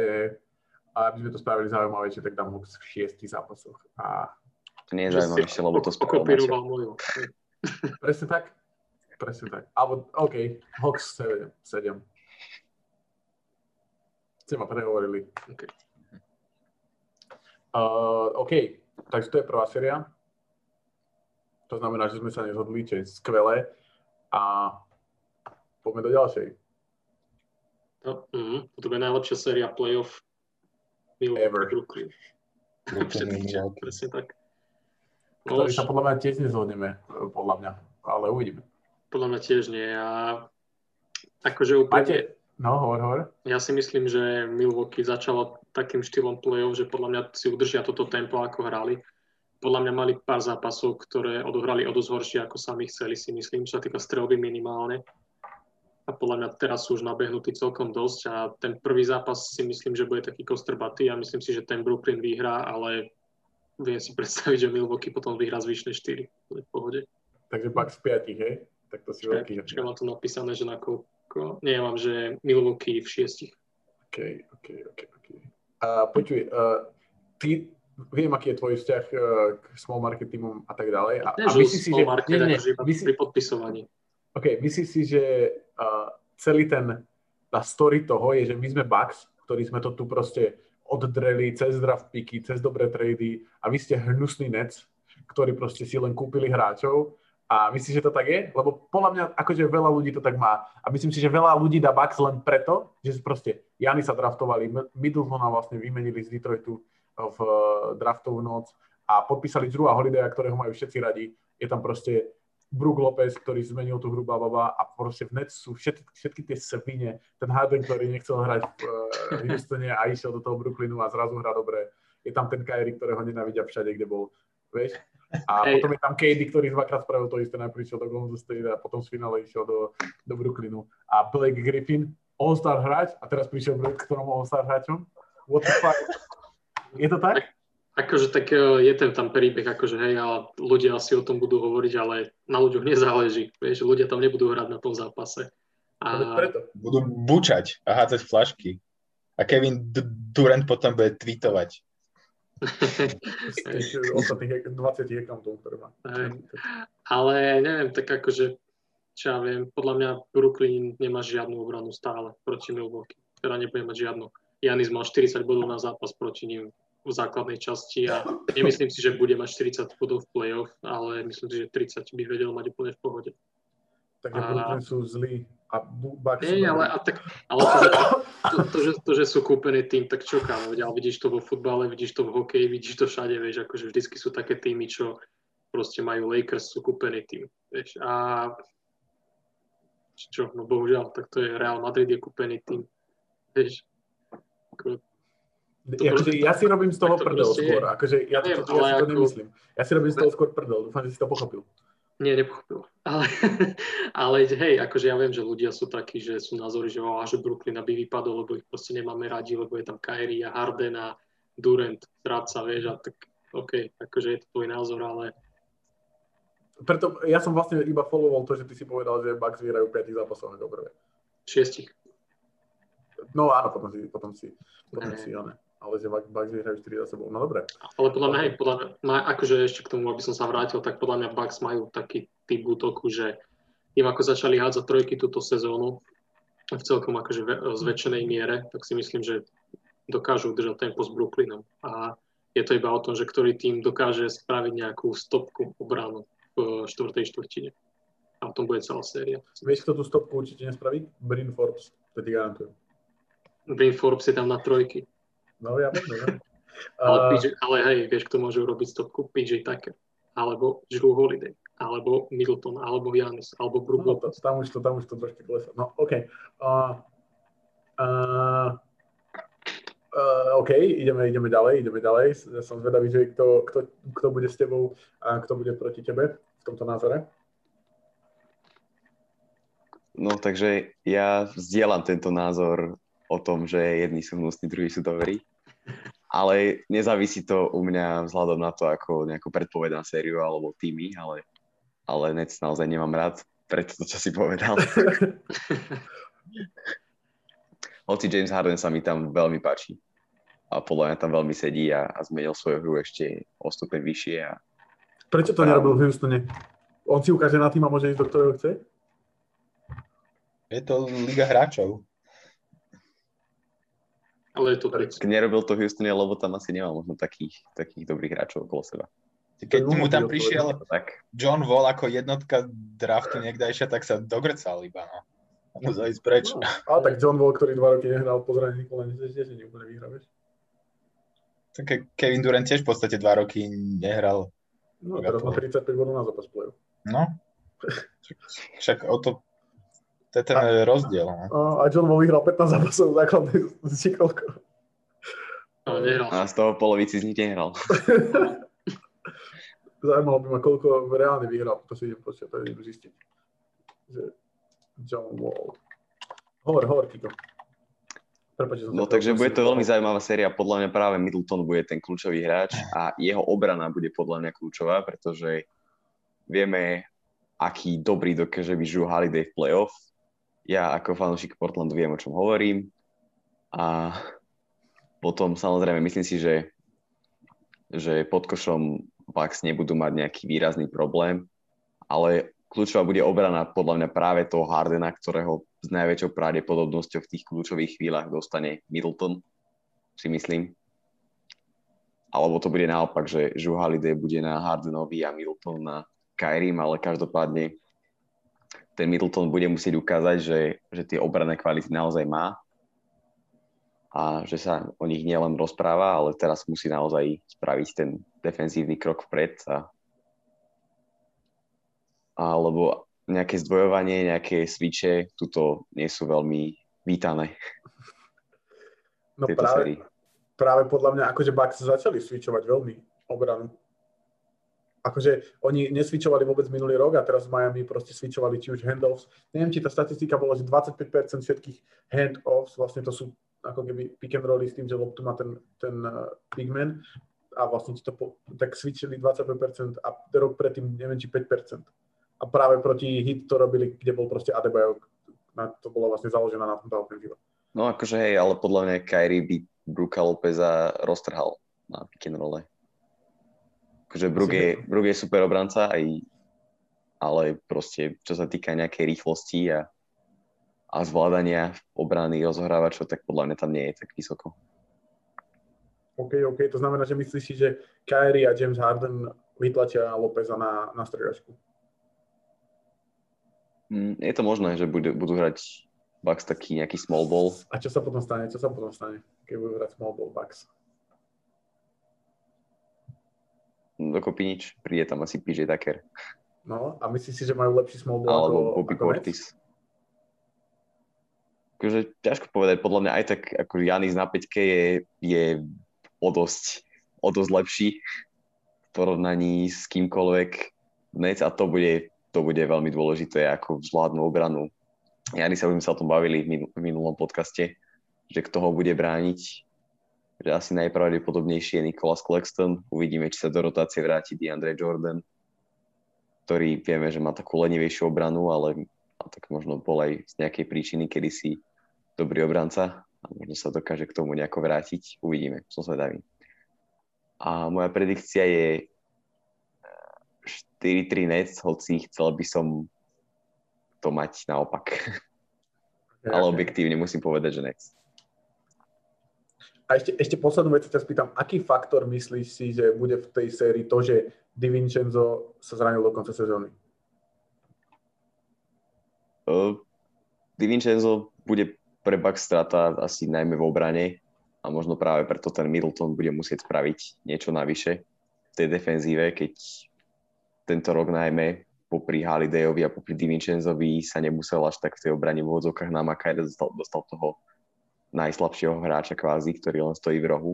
Speaker 1: aby sme to spravili zaujímavejšie, tak dám Hawks v 6 zápasoch. A...
Speaker 4: To nie je zaujímavejšie, lebo to spravil
Speaker 1: Presne tak. Presne tak. Alebo, OK, Hawks 7. 7. Ste ma prehovorili. OK. Uh, OK, takže to je prvá séria. To znamená, že sme sa nezhodli, čo je skvelé. A poďme do ďalšej.
Speaker 2: No, mm, to je najlepšia séria playoff
Speaker 1: Ever.
Speaker 2: Brooklyn. Presne tak.
Speaker 1: Ktorý sa podľa mňa tiež nezhodneme, podľa mňa, ale uvidíme.
Speaker 2: Podľa mňa tiež nie. A akože úplne... Máte...
Speaker 1: No, hovor, hovor.
Speaker 2: Ja si myslím, že Milwaukee začalo takým štýlom play-off, že podľa mňa si udržia toto tempo, ako hrali. Podľa mňa mali pár zápasov, ktoré odohrali o dosť horšie, ako sami chceli, si myslím, čo sa týka strelby minimálne. A podľa mňa teraz sú už nabehnutí celkom dosť a ten prvý zápas si myslím, že bude taký kostrbatý a myslím si, že ten Brooklyn vyhrá, ale viem si predstaviť, že Milwaukee potom vyhrá zvyšné 4 v pohode.
Speaker 1: Takže Bucks 5, hej? Tak to si veľký.
Speaker 2: Počkaj, mám tu napísané, že na koľko. Nie, mám, že Milwaukee v šiestich.
Speaker 1: OK, OK, OK. okay. A počuj, uh, ty, viem, aký je tvoj vzťah uh, k small market týmom a tak ďalej. A, a myslíš si, že...
Speaker 2: Market, nie, nie, akože myslí... pri podpisovaní.
Speaker 1: OK, myslíš si, že uh, celý ten, tá story toho je, že my sme Bucks, ktorí sme to tu proste oddreli cez draft picky, cez dobré trady a vy ste hnusný Nets, ktorí proste si len kúpili hráčov a myslíš, že to tak je? Lebo podľa mňa, akože veľa ľudí to tak má. A myslím si, že veľa ľudí dá Bucks len preto, že proste Jany sa draftovali, Middletona vlastne vymenili z Detroitu v eh, draftovú noc a podpísali Drewa Holiday, ktorého majú všetci radi. Je tam proste Brook Lopez, ktorý zmenil tú hru baba a proste v net sú všetky, všetky tie svine. Ten Harden, ktorý nechcel hrať v uh, Houstone a išiel do toho Brooklynu a zrazu hrá dobre. Je tam ten Kyrie, ktorého nenávidia všade, kde bol. Vieš? A potom je tam KD, ktorý dvakrát spravil to isté, najprv išiel do Golden State a potom z finále išiel do, do Brooklynu. A Blake Griffin, All-Star hráč a teraz prišiel k ktorom All-Star hráčom. What the fuck? Je to tak?
Speaker 2: Akože tak e, je ten tam príbeh, akože hej, ale ľudia asi o tom budú hovoriť, ale na ľuďoch nezáleží. Vieš, ľudia tam nebudú hrať na tom zápase.
Speaker 1: A...
Speaker 2: A
Speaker 1: Preto.
Speaker 3: Budú bučať a hádzať flašky. A Kevin Durant potom bude tweetovať.
Speaker 1: Z tých ostatných 20 accountov, ktoré má.
Speaker 2: Ale neviem, tak akože, čo ja viem, podľa mňa Brooklyn nemá žiadnu obranu stále proti Milwaukee. Teda nebude mať žiadnu. Janis mal 40 bodov na zápas proti nim v základnej časti a nemyslím si, že bude mať 40 bodov v play-off, ale myslím si, že 30 by vedel mať úplne v pohode.
Speaker 1: Takže
Speaker 2: A-
Speaker 1: Brooklyn sú zlí a Bu- Bucks
Speaker 2: Nie, ale, a tak, ale to, to, to, že, to, že sú kúpený tým, tak čo kámo, ale vidíš to vo futbale, vidíš to v hokeji, vidíš to všade, vieš, akože vždycky sú také týmy, čo proste majú Lakers, sú kúpený tým, vieš, a čo, no bohužiaľ, tak to je Real Madrid je kúpený tým, vieš, ako,
Speaker 1: Ja, akože, ja si robím z toho
Speaker 2: to
Speaker 1: prdel
Speaker 2: proste je.
Speaker 1: skôr. Akože, ja, to, ja
Speaker 2: ale
Speaker 1: si to nemyslím. Ja si robím z toho skôr prdel. Dúfam, že si to pochopil.
Speaker 2: Nie, nepochopil. Ale, ale hej, akože ja viem, že ľudia sú takí, že sú názory, že, oh, že Brooklyn aby vypadol, lebo ich proste nemáme radi, lebo je tam Kyrie a Harden a Durant, zradca, vieš, a tak OK, akože je to tvoj názor, ale
Speaker 1: Preto ja som vlastne iba followoval to, že ty si povedal, že Bucks vyhrajú 5 zápasov ako prvé.
Speaker 2: šiestich.
Speaker 1: No áno, potom si, potom si, potom
Speaker 2: Ne.
Speaker 1: si, ne. Ale že Bucks vyhrajú 4 za sebou. No dobre.
Speaker 2: Ale podľa mňa, podľa mňa, má, akože ešte k tomu, aby som sa vrátil, tak podľa mňa Bucks majú taký typ útoku, že tým ako začali hádzať trojky túto sezónu, v celkom akože zväčšenej miere, tak si myslím, že dokážu udržať tempo s Brooklynom. A je to iba o tom, že ktorý tým dokáže spraviť nejakú stopku obranu v štvrtej štvrtine. A o tom bude celá séria.
Speaker 1: Vieš, kto tú stopku určite nespraví? Bryn Forbes. To ti garantujem.
Speaker 2: Brin Forbes je tam na trojky.
Speaker 1: No ja viem, no.
Speaker 2: Ale,
Speaker 1: Uh,
Speaker 2: PJ, ale hej, vieš, kto môže urobiť stopku? PJ Tucker. Alebo Drew Holiday. Alebo Middleton. Alebo Giannis. Alebo Brook
Speaker 1: no, to, tam, už to, tam už to trošku klesá. No, OK. Uh, uh, uh, OK, ideme, ideme ďalej, ideme ďalej. Ja som zvedavý, že kto, kto, kto bude s tebou a kto bude proti tebe v tomto názore.
Speaker 4: No takže ja zdieľam tento názor o tom, že jedni sú hnusní, druhí sú dobrí. Ale nezávisí to u mňa vzhľadom na to, ako nejakú predpoveď na sériu alebo týmy, ale, ale Nets naozaj nemám rád, preto to, čo si povedal. Hoci James Harden sa mi tam veľmi páči. A podľa mňa tam veľmi sedí a, a zmenil svoju hru ešte o stupeň vyššie. A,
Speaker 1: Prečo to nerobil v Houstone? On si ukáže na tým a môže ísť do ktorého chce?
Speaker 3: Je to liga hráčov.
Speaker 2: Ale je to tric.
Speaker 4: nerobil to Houstone, lebo tam asi nemal možno takých, takých dobrých hráčov okolo seba.
Speaker 3: Keď mu tam prišiel
Speaker 4: Tak,
Speaker 3: John Wall ako jednotka draftu niekdajšia, tak sa dogrcal iba, no. Musel ísť preč.
Speaker 1: No. Ale tak John Wall, ktorý dva roky nehral po zranení kolene, tiež nie úplne vieš?
Speaker 3: Tak Kevin Durant tiež v podstate dva roky nehral.
Speaker 1: No, teraz má 35 bodov na zápas play
Speaker 3: No. Však o to, to je ten rozdiel. No.
Speaker 1: A John Wall vyhral 15 zápasov v základnej z Chicago.
Speaker 2: Ale nehral.
Speaker 4: a z toho polovici z nich nehral.
Speaker 1: Zajímalo by ma, koľko reálne vyhral, to si idem počítať, to idem zistiť. Že John Wall. Hovor, hovor, Kiko. Prepač,
Speaker 4: No takže bude to veľmi zaujímavá séria. Podľa mňa práve Middleton bude ten kľúčový hráč a jeho obrana bude podľa mňa kľúčová, pretože vieme, aký dobrý dokáže byť Drew Holiday v playoff. Ja ako fanúšik Portlandu viem, o čom hovorím. A potom samozrejme myslím si, že, že pod košom Bucks nebudú mať nejaký výrazný problém, ale kľúčová bude obrana podľa mňa práve toho Hardena, ktorého s najväčšou pravdepodobnosťou v tých kľúčových chvíľach dostane Middleton, si myslím. Alebo to bude naopak, že Holiday bude na Hardenovi a Middleton na Kyrie, ale každopádne ten Middleton bude musieť ukázať, že, že tie obranné kvality naozaj má a že sa o nich nielen rozpráva, ale teraz musí naozaj spraviť ten defenzívny krok vpred a alebo nejaké zdvojovanie, nejaké switche, tuto nie sú veľmi vítané
Speaker 1: No práve,
Speaker 4: sérii.
Speaker 1: práve podľa mňa, akože Bucks začali switchovať veľmi obranu. Akože oni nesvičovali vôbec minulý rok a teraz v Miami proste switchovali či už handoffs. Neviem, či tá statistika bola, že 25% všetkých handoffs, vlastne to sú ako keby pick and rolly s tým, že loptu má ten, ten uh, big man, a vlastne ti to po, tak switchili 25% a rok predtým neviem či 5%. A práve proti hit to robili, kde bol proste Adebayo, na, to bolo vlastne založená na tomto ofenzíva.
Speaker 4: No akože hej, ale podľa mňa Kyrie by Bruka Lopeza roztrhal na pick and rolle. Akože Brook je, Brook je super obranca, aj, ale proste čo sa týka nejakej rýchlosti a, a zvládania obrany rozohrávačov, tak podľa mňa tam nie je tak vysoko.
Speaker 1: OK, OK, to znamená, že myslíš si, že Kyrie a James Harden vytlačia Lopeza na, na striedačku?
Speaker 4: Mm, je to možné, že budú, budú hrať Bucks taký nejaký small ball.
Speaker 1: A čo sa potom stane? Čo sa potom stane, keď budú hrať small ball Bucks?
Speaker 4: Dokopy nič. Príde tam asi PJ Tucker.
Speaker 1: No, a myslíš si, že majú lepší small ball
Speaker 4: Alebo
Speaker 1: ako,
Speaker 4: Bobby
Speaker 1: ako
Speaker 4: Portis. Akože ťažko povedať, podľa mňa aj tak ako Janis na 5 je, je o dosť, o dosť lepší v porovnaní s kýmkoľvek Nets a to bude, to bude veľmi dôležité ako zvládnu obranu. Jani sa sa o tom bavili v minulom podcaste, že kto ho bude brániť, že asi najpravdepodobnejšie je Nicholas Claxton. Uvidíme, či sa do rotácie vráti DeAndre Jordan, ktorý vieme, že má takú lenivejšiu obranu, ale tak možno bol aj z nejakej príčiny, kedy si dobrý obranca a možno sa dokáže k tomu nejako vrátiť. Uvidíme, som zvedavý. A moja predikcia je 4-3 Nets, hoci chcel by som to mať naopak. Ale objektívne musím povedať, že Nets.
Speaker 1: A ešte, ešte poslednú vec ťa spýtam, aký faktor myslíš si, že bude v tej sérii to, že Di Vincenzo sa zranil do konca sezóny?
Speaker 4: Uh, Di Vincenzo bude pre Bucks strata asi najmä v obrane a možno práve preto ten Middleton bude musieť spraviť niečo navyše v tej defenzíve, keď tento rok najmä popri Halidayovi a popri Di Vincenzovi sa nemusel až tak v tej obrane v úvodzovkách namakať dostal, dostal toho najslabšieho hráča kvázi, ktorý len stojí v rohu.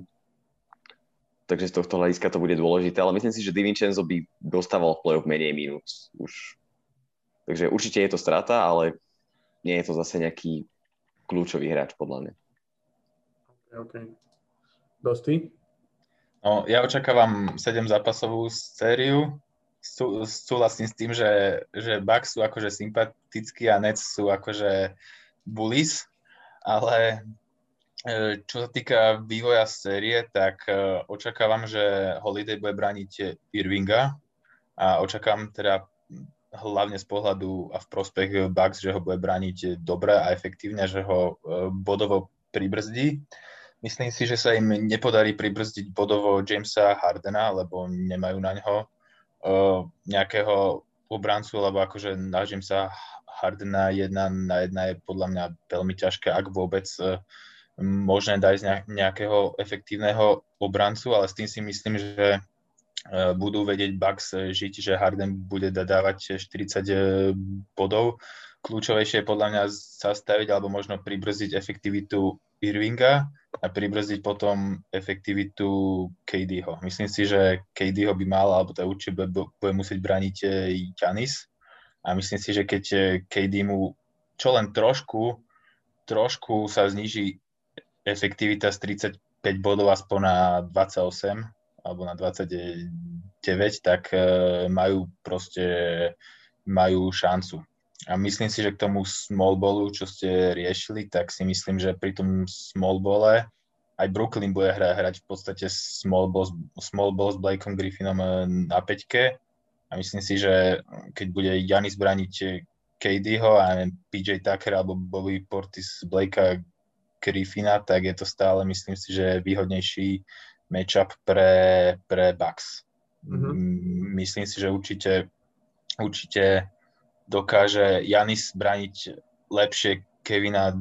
Speaker 4: Takže z tohto hľadiska to bude dôležité, ale myslím si, že Di Vincenzo by dostával v play-off menej minút už. Takže určite je to strata, ale nie je to zase nejaký kľúčový hráč podľa mňa.
Speaker 1: OK. Dosti?
Speaker 3: No, ja očakávam 7 zápasovú sériu. Sú, súhlasím s tým, že, že Bucks sú akože sympatickí a Nets sú akože bullies, ale čo sa týka vývoja série, tak e, očakávam, že Holiday bude brániť Irvinga a očakávam teda hlavne z pohľadu a v prospech Bucks, že ho bude brániť dobre a efektívne, že ho bodovo pribrzdí. Myslím si, že sa im nepodarí pribrzdiť bodovo Jamesa Hardena, lebo nemajú na ňo nejakého obrancu, lebo akože na Jamesa Hardena jedna na jedna je podľa mňa veľmi ťažké, ak vôbec možné dať nejakého efektívneho obrancu, ale s tým si myslím, že budú vedieť Bucks žiť, že Harden bude dávať 40 bodov. Kľúčovejšie je podľa mňa zastaviť alebo možno pribrzdiť efektivitu Irvinga a pribrzdiť potom efektivitu KDho. Myslím si, že KDho by mal, alebo to určite bude, musieť brániť Janis a myslím si, že keď KD mu čo len trošku, trošku sa zniží efektivita z 35 bodov aspoň na 28, alebo na 29, tak majú proste majú šancu. A myslím si, že k tomu small ballu, čo ste riešili, tak si myslím, že pri tom small balle aj Brooklyn bude hra, hrať v podstate small ball, small ball s Blakeom Griffinom na peťke. A myslím si, že keď bude Janis braniť KDho a PJ Tucker alebo Bobby Portis Blakea Griffina, tak je to stále, myslím si, že výhodnejší matchup pre, pre Bucks. Mm-hmm. Myslím si, že určite, určite dokáže Janis braniť lepšie Kevina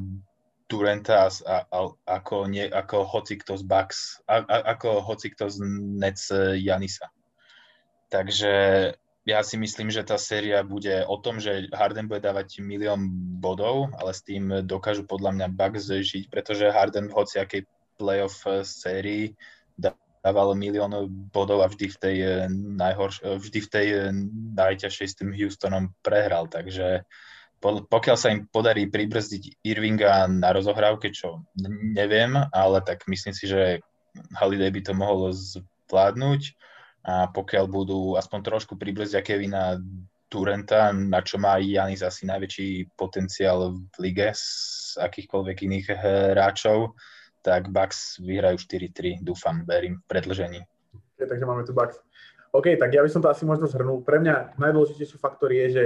Speaker 3: Duranta a, a, ako, nie, ako hoci kto z Bucks, a, a, ako hoci kto z Nets Janisa. Takže ja si myslím, že tá séria bude o tom, že Harden bude dávať milión bodov, ale s tým dokážu podľa mňa Bucks žiť, pretože Harden v hociakej playoff sérii dával milión bodov a vždy v tej, najhorš- vždy v tej najťažšej s tým Houstonom prehral. Takže pokiaľ sa im podarí pribrzdiť Irvinga na rozohrávke, čo neviem, ale tak myslím si, že Holiday by to mohol zvládnuť a pokiaľ budú aspoň trošku približia Kevina Durenta, na čo má Janis asi najväčší potenciál v lige z akýchkoľvek iných hráčov, tak Bucks vyhrajú 4-3, dúfam, verím, v predlžení.
Speaker 1: Okay, takže máme tu Bucks. OK, tak ja by som to asi možno zhrnul. Pre mňa najdôležitejší faktor je, že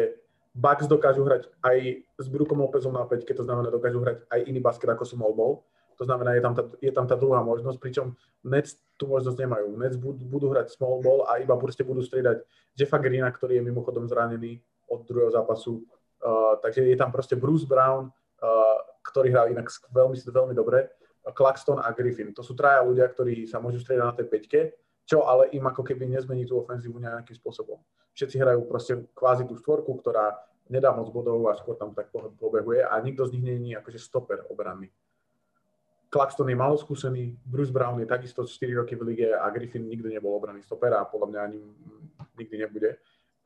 Speaker 1: Bucks dokážu hrať aj s Brookom Lopezom na 5, to znamená, dokážu hrať aj iný basket, ako som bol. To znamená, je tam tá, je tam tá druhá možnosť, pričom Nets tú možnosť nemajú. Nets budú, budú hrať small ball a iba proste budú striedať Jeffa Greena, ktorý je mimochodom zranený od druhého zápasu. Uh, takže je tam proste Bruce Brown, uh, ktorý hrá inak veľmi, veľmi dobre, Claxton a Griffin. To sú traja ľudia, ktorí sa môžu striedať na tej peťke, čo ale im ako keby nezmení tú ofenzívu nejakým spôsobom. Všetci hrajú proste kvázi tú štvorku, ktorá nedá moc bodov a skôr tam tak pobehuje a nikto z nich nie je akože stoper obranný. Claxton je malo skúsený, Bruce Brown je takisto 4 roky v lige a Griffin nikdy nebol obraný stoper a podľa mňa ani nikdy nebude.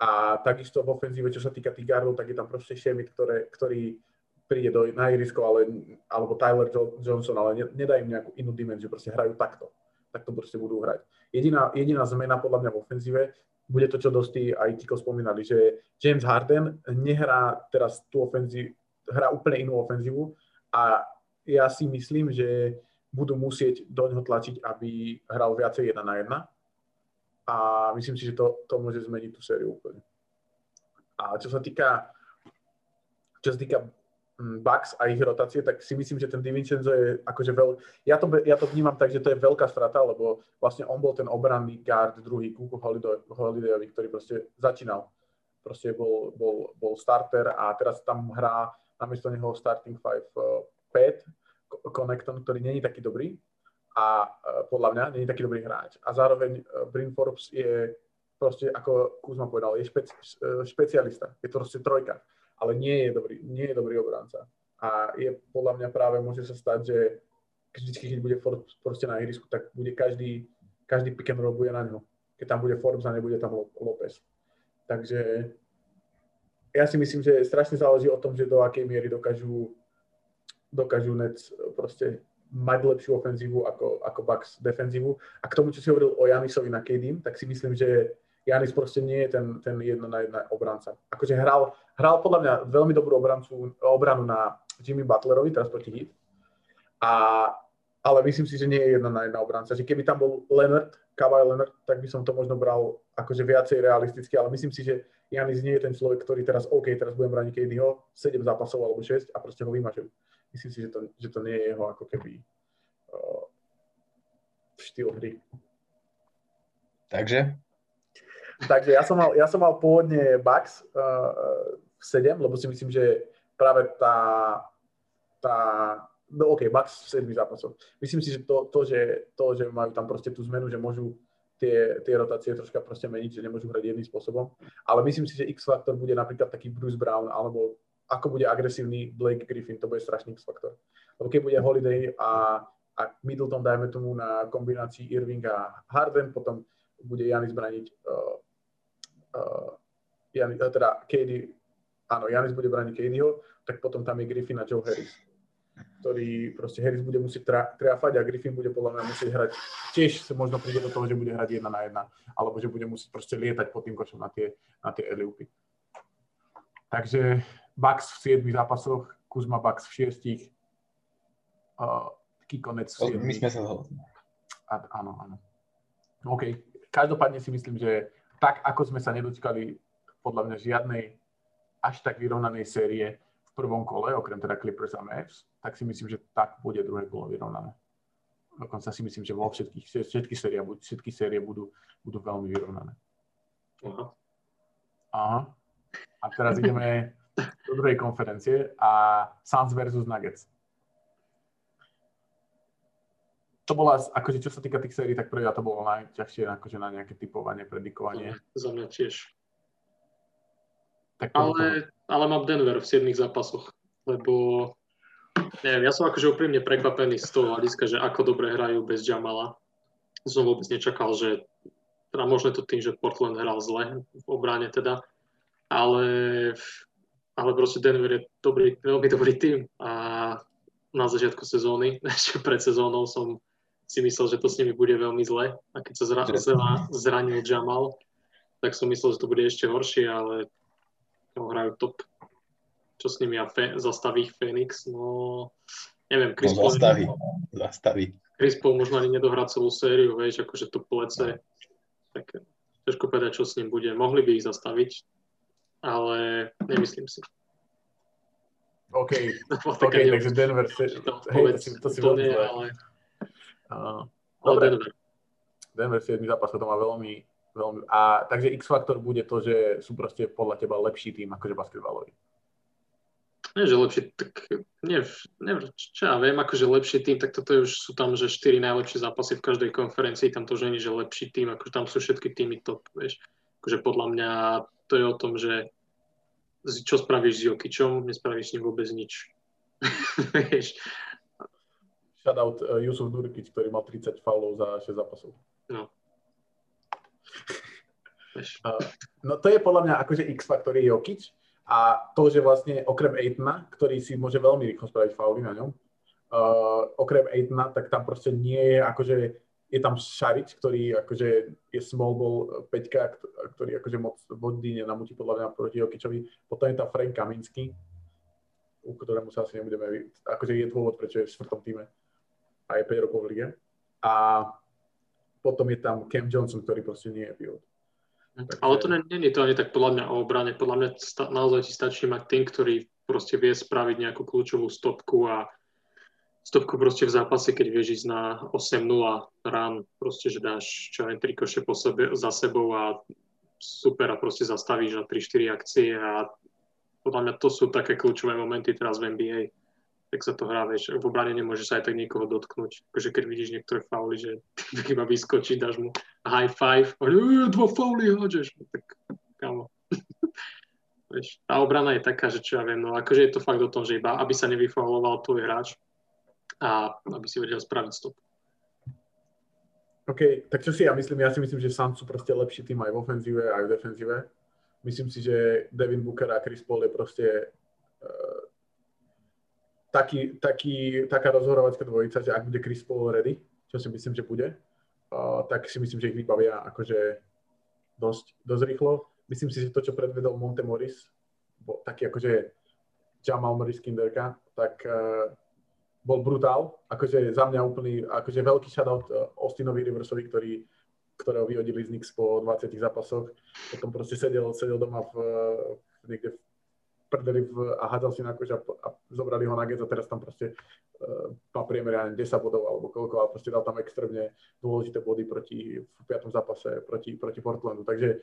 Speaker 1: A takisto v ofenzíve, čo sa týka tých gardov, tak je tam proste Shemit, ktoré, ktorý príde do, na irisko, ale, alebo Tyler Johnson, ale ne, nedá im nejakú inú dimenziu, proste hrajú takto. Takto proste budú hrať. Jediná, jediná zmena podľa mňa v ofenzíve bude to, čo dosť aj Tiko spomínali, že James Harden nehrá teraz tú ofenzívu, hrá úplne inú ofenzívu a ja si myslím, že budú musieť do ňoho tlačiť, aby hral viacej jedna na jedna. A myslím si, že to, to môže zmeniť tú sériu úplne. A čo sa týka, čo sa týka mm, Bucks a ich rotácie, tak si myslím, že ten DiVincenzo je akože veľ... Ja to, ja to vnímam tak, že to je veľká strata, lebo vlastne on bol ten obranný guard druhý Kuku Holidayovi, ktorý proste začínal. Proste bol, bol, bol starter a teraz tam hrá namiesto neho starting five Pat, Connecton, ktorý není taký dobrý a uh, podľa mňa není taký dobrý hráč. A zároveň uh, Bryn Forbes je proste, ako Kuzma povedal, je špeci, uh, špecialista. Je to proste trojka, ale nie je dobrý, nie je dobrý obranca. A je podľa mňa práve môže sa stať, že vždy, keď bude Forbes proste na ihrisku, tak bude každý, každý pick and roll bude na ňo. Keď tam bude Forbes a nebude tam Lopez. Takže ja si myslím, že strašne záleží o tom, že do akej miery dokážu dokážu Nets e, proste mať lepšiu ofenzívu ako, ako Bucks defenzívu. A k tomu, čo si hovoril o Janisovi na KD, tak si myslím, že Janis proste nie je ten, ten jedna na jedna obranca. Akože hral, hral podľa mňa veľmi dobrú obrancu, obranu na Jimmy Butlerovi, teraz proti Heat. A, ale myslím si, že nie je jedna na jedna obranca. Že keby tam bol Leonard, Kawhi Leonard, tak by som to možno bral akože viacej realisticky, ale myslím si, že Janis nie je ten človek, ktorý teraz, OK, teraz budem braniť KDho, 7 zápasov alebo 6 a proste ho vymažem myslím si, že to, že to nie je jeho ako keby uh, štýl hry.
Speaker 3: Takže?
Speaker 1: Takže ja som mal, ja som mal pôvodne Bucks uh, 7, lebo si myslím, že práve tá, tá no OK, Bucks v 7 zápasoch. Myslím si, že to, to, že to, že majú tam proste tú zmenu, že môžu tie, tie rotácie troška proste meniť, že nemôžu hrať jedným spôsobom. Ale myslím si, že X-faktor bude napríklad taký Bruce Brown alebo ako bude agresívny Blake Griffin, to bude strašný faktor. Lebo keď bude Holiday a, a Middleton, dajme tomu na kombinácii Irving a Harden, potom bude Janis braniť uh, uh, Janis, uh, teda KD, áno, Janis bude braniť KDho, tak potom tam je Griffin a Joe Harris ktorý proste Harris bude musieť tra- triafať a Griffin bude podľa mňa musieť hrať, tiež sa možno príde do toho, že bude hrať jedna na jedna, alebo že bude musieť proste lietať pod tým košom na tie, na tie. Takže Bucks v 7 zápasoch, Kuzma Bucks v 6. Uh, taký konec v 7.
Speaker 3: My sme sa zhodli.
Speaker 1: Áno, áno. OK. Každopádne si myslím, že tak, ako sme sa nedočkali podľa mňa žiadnej až tak vyrovnanej série v prvom kole, okrem teda Clippers a Mavs, tak si myslím, že tak bude druhé kolo vyrovnané. Dokonca si myslím, že vo všetkých, všetky série, všetky série budú, budú veľmi vyrovnané. Aha. Aha. A teraz ideme do druhej konferencie a Suns versus Nuggets. To bola, akože čo sa týka tých sérií, tak prvá to bolo najťažšie akože na nejaké typovanie, predikovanie.
Speaker 2: Za mňa tiež. Tak ale, ale mám Denver v 7 zápasoch, lebo neviem, ja som akože úprimne prekvapený z toho hľadiska, že ako dobre hrajú bez Jamala. Som vôbec nečakal, že teda možno to tým, že Portland hral zle v obráne teda, ale ale proste Denver je dobrý, veľmi dobrý tým a na začiatku sezóny, ešte pred sezónou som si myslel, že to s nimi bude veľmi zle a keď sa zra, zra, zranil Jamal, tak som myslel, že to bude ešte horšie, ale no, hrajú top. Čo s nimi a fe, zastaví ich Phoenix, no neviem,
Speaker 3: Chris no, zastaví, zastaví.
Speaker 2: Chris Paul možno ani nedohrá celú sériu, vieš, akože to plece, tak ťažko povedať, čo s ním bude. Mohli by ich zastaviť, ale nemyslím si.
Speaker 1: OK, okay takže Denver, si, to, hej, to si, to si to nie, ale... Uh, ale Denver. Denver 7 zápas to má veľmi, veľmi... A takže X-faktor bude to, že sú proste podľa teba lepší tým akože basketbalový
Speaker 2: nie, že lepšie, tak nie, nie, čo ja viem, akože lepší tým, tak toto už sú tam, že 4 najlepšie zápasy v každej konferencii, tam to že nie, že lepší tým, akože tam sú všetky týmy top, vieš. Akože podľa mňa to je o tom, že čo spravíš s Jokičom, nespravíš s ním vôbec nič. vieš.
Speaker 1: Shoutout uh, Jusuf Nurkic, ktorý mal 30 faulov za 6 zápasov.
Speaker 2: No.
Speaker 1: Uh, no to je podľa mňa akože X-faktor je Jokic, a to, že vlastne okrem Aitona, ktorý si môže veľmi rýchlo spraviť fauly na ňom, uh, okrem Aitona, tak tam proste nie je, akože je tam Šarič, ktorý akože je small ball 5, ktorý akože moc vody nenamúti podľa mňa proti Jokičovi. Potom je tam Frank Kaminsky, u ktorému sa asi nebudeme, akože je dôvod, prečo je v štvrtom týme a je 5 rokov v lige. A potom je tam Cam Johnson, ktorý proste nie je pivot.
Speaker 2: Takže... Ale to nie je to ani tak podľa mňa o obrane. Podľa mňa sta- naozaj ti stačí mať tým, ktorý proste vie spraviť nejakú kľúčovú stopku a stopku proste v zápase, keď vieš ísť na 8-0 rán, proste, že dáš čo aj tri koše po sebe, za sebou a super a proste zastavíš na 3-4 akcie a podľa mňa to sú také kľúčové momenty teraz v NBA tak sa to hrá, vieš, v obrane nemôžeš sa aj tak niekoho dotknúť. Akože keď vidíš niektoré fauly, že iba vyskočí, dáš mu high five, a dva fauly hádžeš, no tak kamo. vieš, tá obrana je taká, že čo ja viem, no akože je to fakt o tom, že iba aby sa nevyfauloval tvoj hráč a aby si vedel spraviť stop.
Speaker 1: OK, tak čo si ja myslím? Ja si myslím, že Suns sú proste lepší tým aj v ofenzíve, aj v defenzíve. Myslím si, že Devin Booker a Chris Paul je proste uh, taký, taký, taká rozhorovacká dvojica, že ak bude Chris Paul ready, čo si myslím, že bude, uh, tak si myslím, že ich vybavia akože dosť, dosť rýchlo. Myslím si, že to, čo predvedol Monte Morris, bol taký akože Jamal Morris Kinderka, tak uh, bol brutál. Akože za mňa úplný, akože veľký shoutout uh, Austinovi Riversovi, ktorý, ktorého vyhodili z Knicks po 20 zápasoch. Potom proste sedel, sedel doma v, v niekde v prdeli v, a hádzal si na kož a, a zobrali ho na get a teraz tam proste uh, má priemer, ja 10 bodov alebo koľko, ale proste dal tam extrémne dôležité body proti, v piatom zápase proti, proti Portlandu. Takže,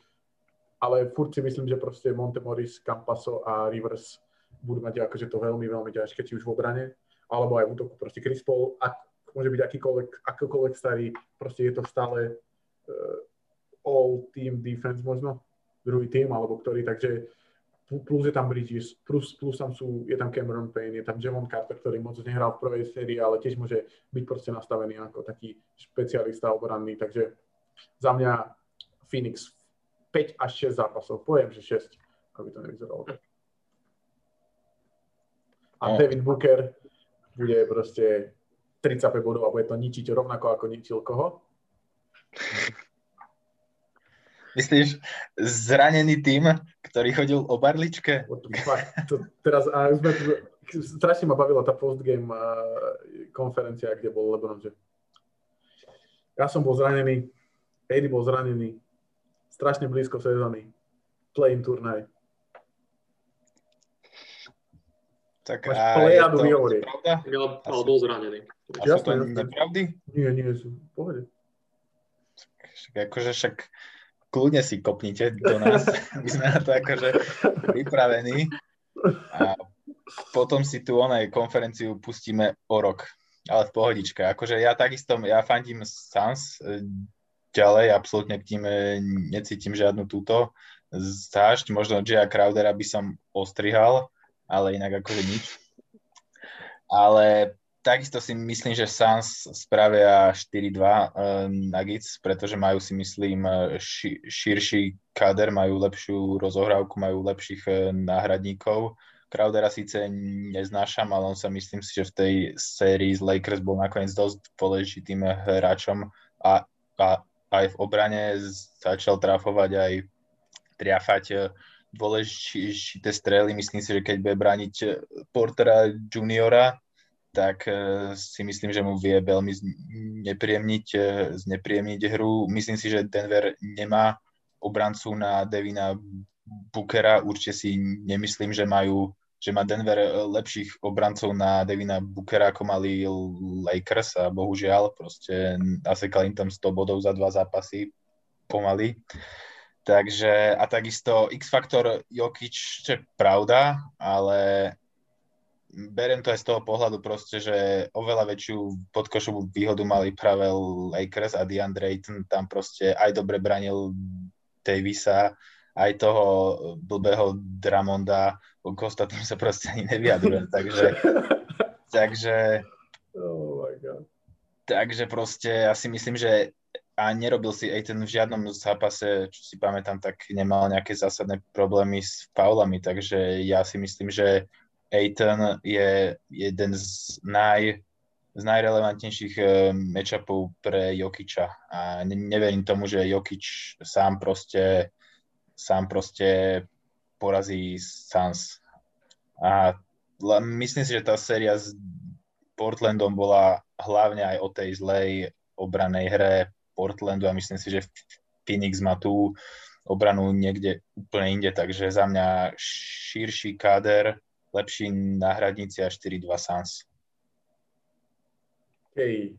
Speaker 1: ale furt si myslím, že proste Monte Morris, Campaso a Rivers budú mať akože to veľmi, veľmi ťažké, či už v obrane, alebo aj v útoku. Proste Chris Paul, ak môže byť akýkoľvek, akýkoľvek starý, proste je to stále uh, all team defense možno, druhý tým, alebo ktorý, takže plus je tam Bridges, plus, plus tam sú, je tam Cameron Payne, je tam Javon Carter, ktorý moc nehral v prvej sérii, ale tiež môže byť proste nastavený ako taký špecialista obranný, takže za mňa Phoenix 5 až 6 zápasov, poviem, že 6, aby to nevyzeralo tak. A no. David Booker bude proste 35 bodov a bude to ničiť rovnako ako ničil koho?
Speaker 3: Myslíš, zranený tým, ktorý chodil o barličke?
Speaker 1: To, teraz, a sme, strašne ma bavila tá postgame konferencia, kde bol Lebron, že ja som bol zranený, Eddie bol zranený, strašne blízko sezóny, play-in turnaj.
Speaker 3: Tak Máš a je to, to pravda?
Speaker 2: Ale bol zranený.
Speaker 3: A sú to nepravdy?
Speaker 1: Nie, nie, sú pohode.
Speaker 3: Akože však kľudne si kopnite do nás. My sme na to akože pripravení. A potom si tu onaj konferenciu pustíme o rok. Ale v pohodičke. Akože ja takisto, ja fandím Sans e, ďalej, absolútne k tým e, necítim žiadnu túto zášť. Možno Jaya Crowdera by som ostrihal, ale inak akože nič. Ale takisto si myslím, že Suns spravia 4-2 uh, Nuggets, pretože majú si myslím eh, ši, širší kader, majú lepšiu rozohrávku, majú lepších uh, náhradníkov, Crowdera síce neznášam, ale on sa myslím si, že v tej sérii z Lakers bol nakoniec dosť dôležitým hráčom a, a aj v obrane začal trafovať aj triafať e, dôležité strely. Myslím si, že keď bude brániť Portera juniora, tak e, si myslím, že mu vie veľmi znepríjemniť, e, znepríjemniť hru. Myslím si, že Denver nemá obrancu na Devina Bookera. Určite si nemyslím, že majú že má Denver lepších obrancov na Devina Bookera, ako mali Lakers a bohužiaľ proste nasekali im tam 100 bodov za dva zápasy pomaly. Takže a takisto X-faktor Jokic, čo je pravda, ale beriem to aj z toho pohľadu proste, že oveľa väčšiu podkošovú výhodu mali práve Lakers a DeAndre Ayton tam proste aj dobre branil Davisa, aj toho blbého Dramonda, k ostatným sa proste ani nevyjadrujem, takže, takže,
Speaker 1: oh my God.
Speaker 3: takže proste ja si myslím, že a nerobil si Aiton v žiadnom zápase, čo si pamätám, tak nemal nejaké zásadné problémy s faulami, takže ja si myslím, že Aiton je jeden z, naj, z najrelevantnejších uh, matchupov pre Jokiča a neverím tomu, že Jokič sám proste sám proste porazí Suns. A myslím si, že tá séria s Portlandom bola hlavne aj o tej zlej obranej hre Portlandu a myslím si, že Phoenix má tú obranu niekde úplne inde, takže za mňa širší káder, lepší náhradníci a 4-2 Suns.
Speaker 1: Hej,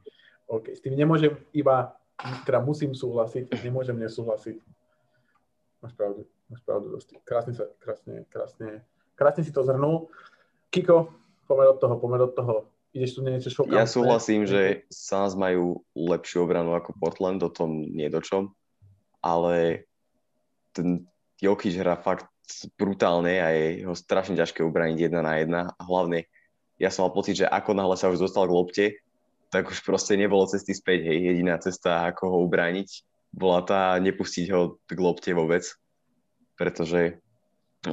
Speaker 1: OK, s tým nemôžem iba, teda musím súhlasiť, nemôžem nesúhlasiť. Máš pravdu, máš pravdu dosť. Krásne, sa, krásne, krásne, krásne si to zhrnul. Kiko, pomer od toho, pomer od toho. Ideš tu niečo šokantné?
Speaker 4: Ja súhlasím, že Suns majú lepšiu obranu ako Portland, o tom nie do čom, ale ten Jokic hrá fakt brutálne a je ho strašne ťažké ubraniť jedna na jedna. A hlavne, ja som mal pocit, že ako náhle sa už dostal k lopte, tak už proste nebolo cesty späť. Hej. Jediná cesta, ako ho ubrániť, bola tá nepustiť ho k lopte vôbec, pretože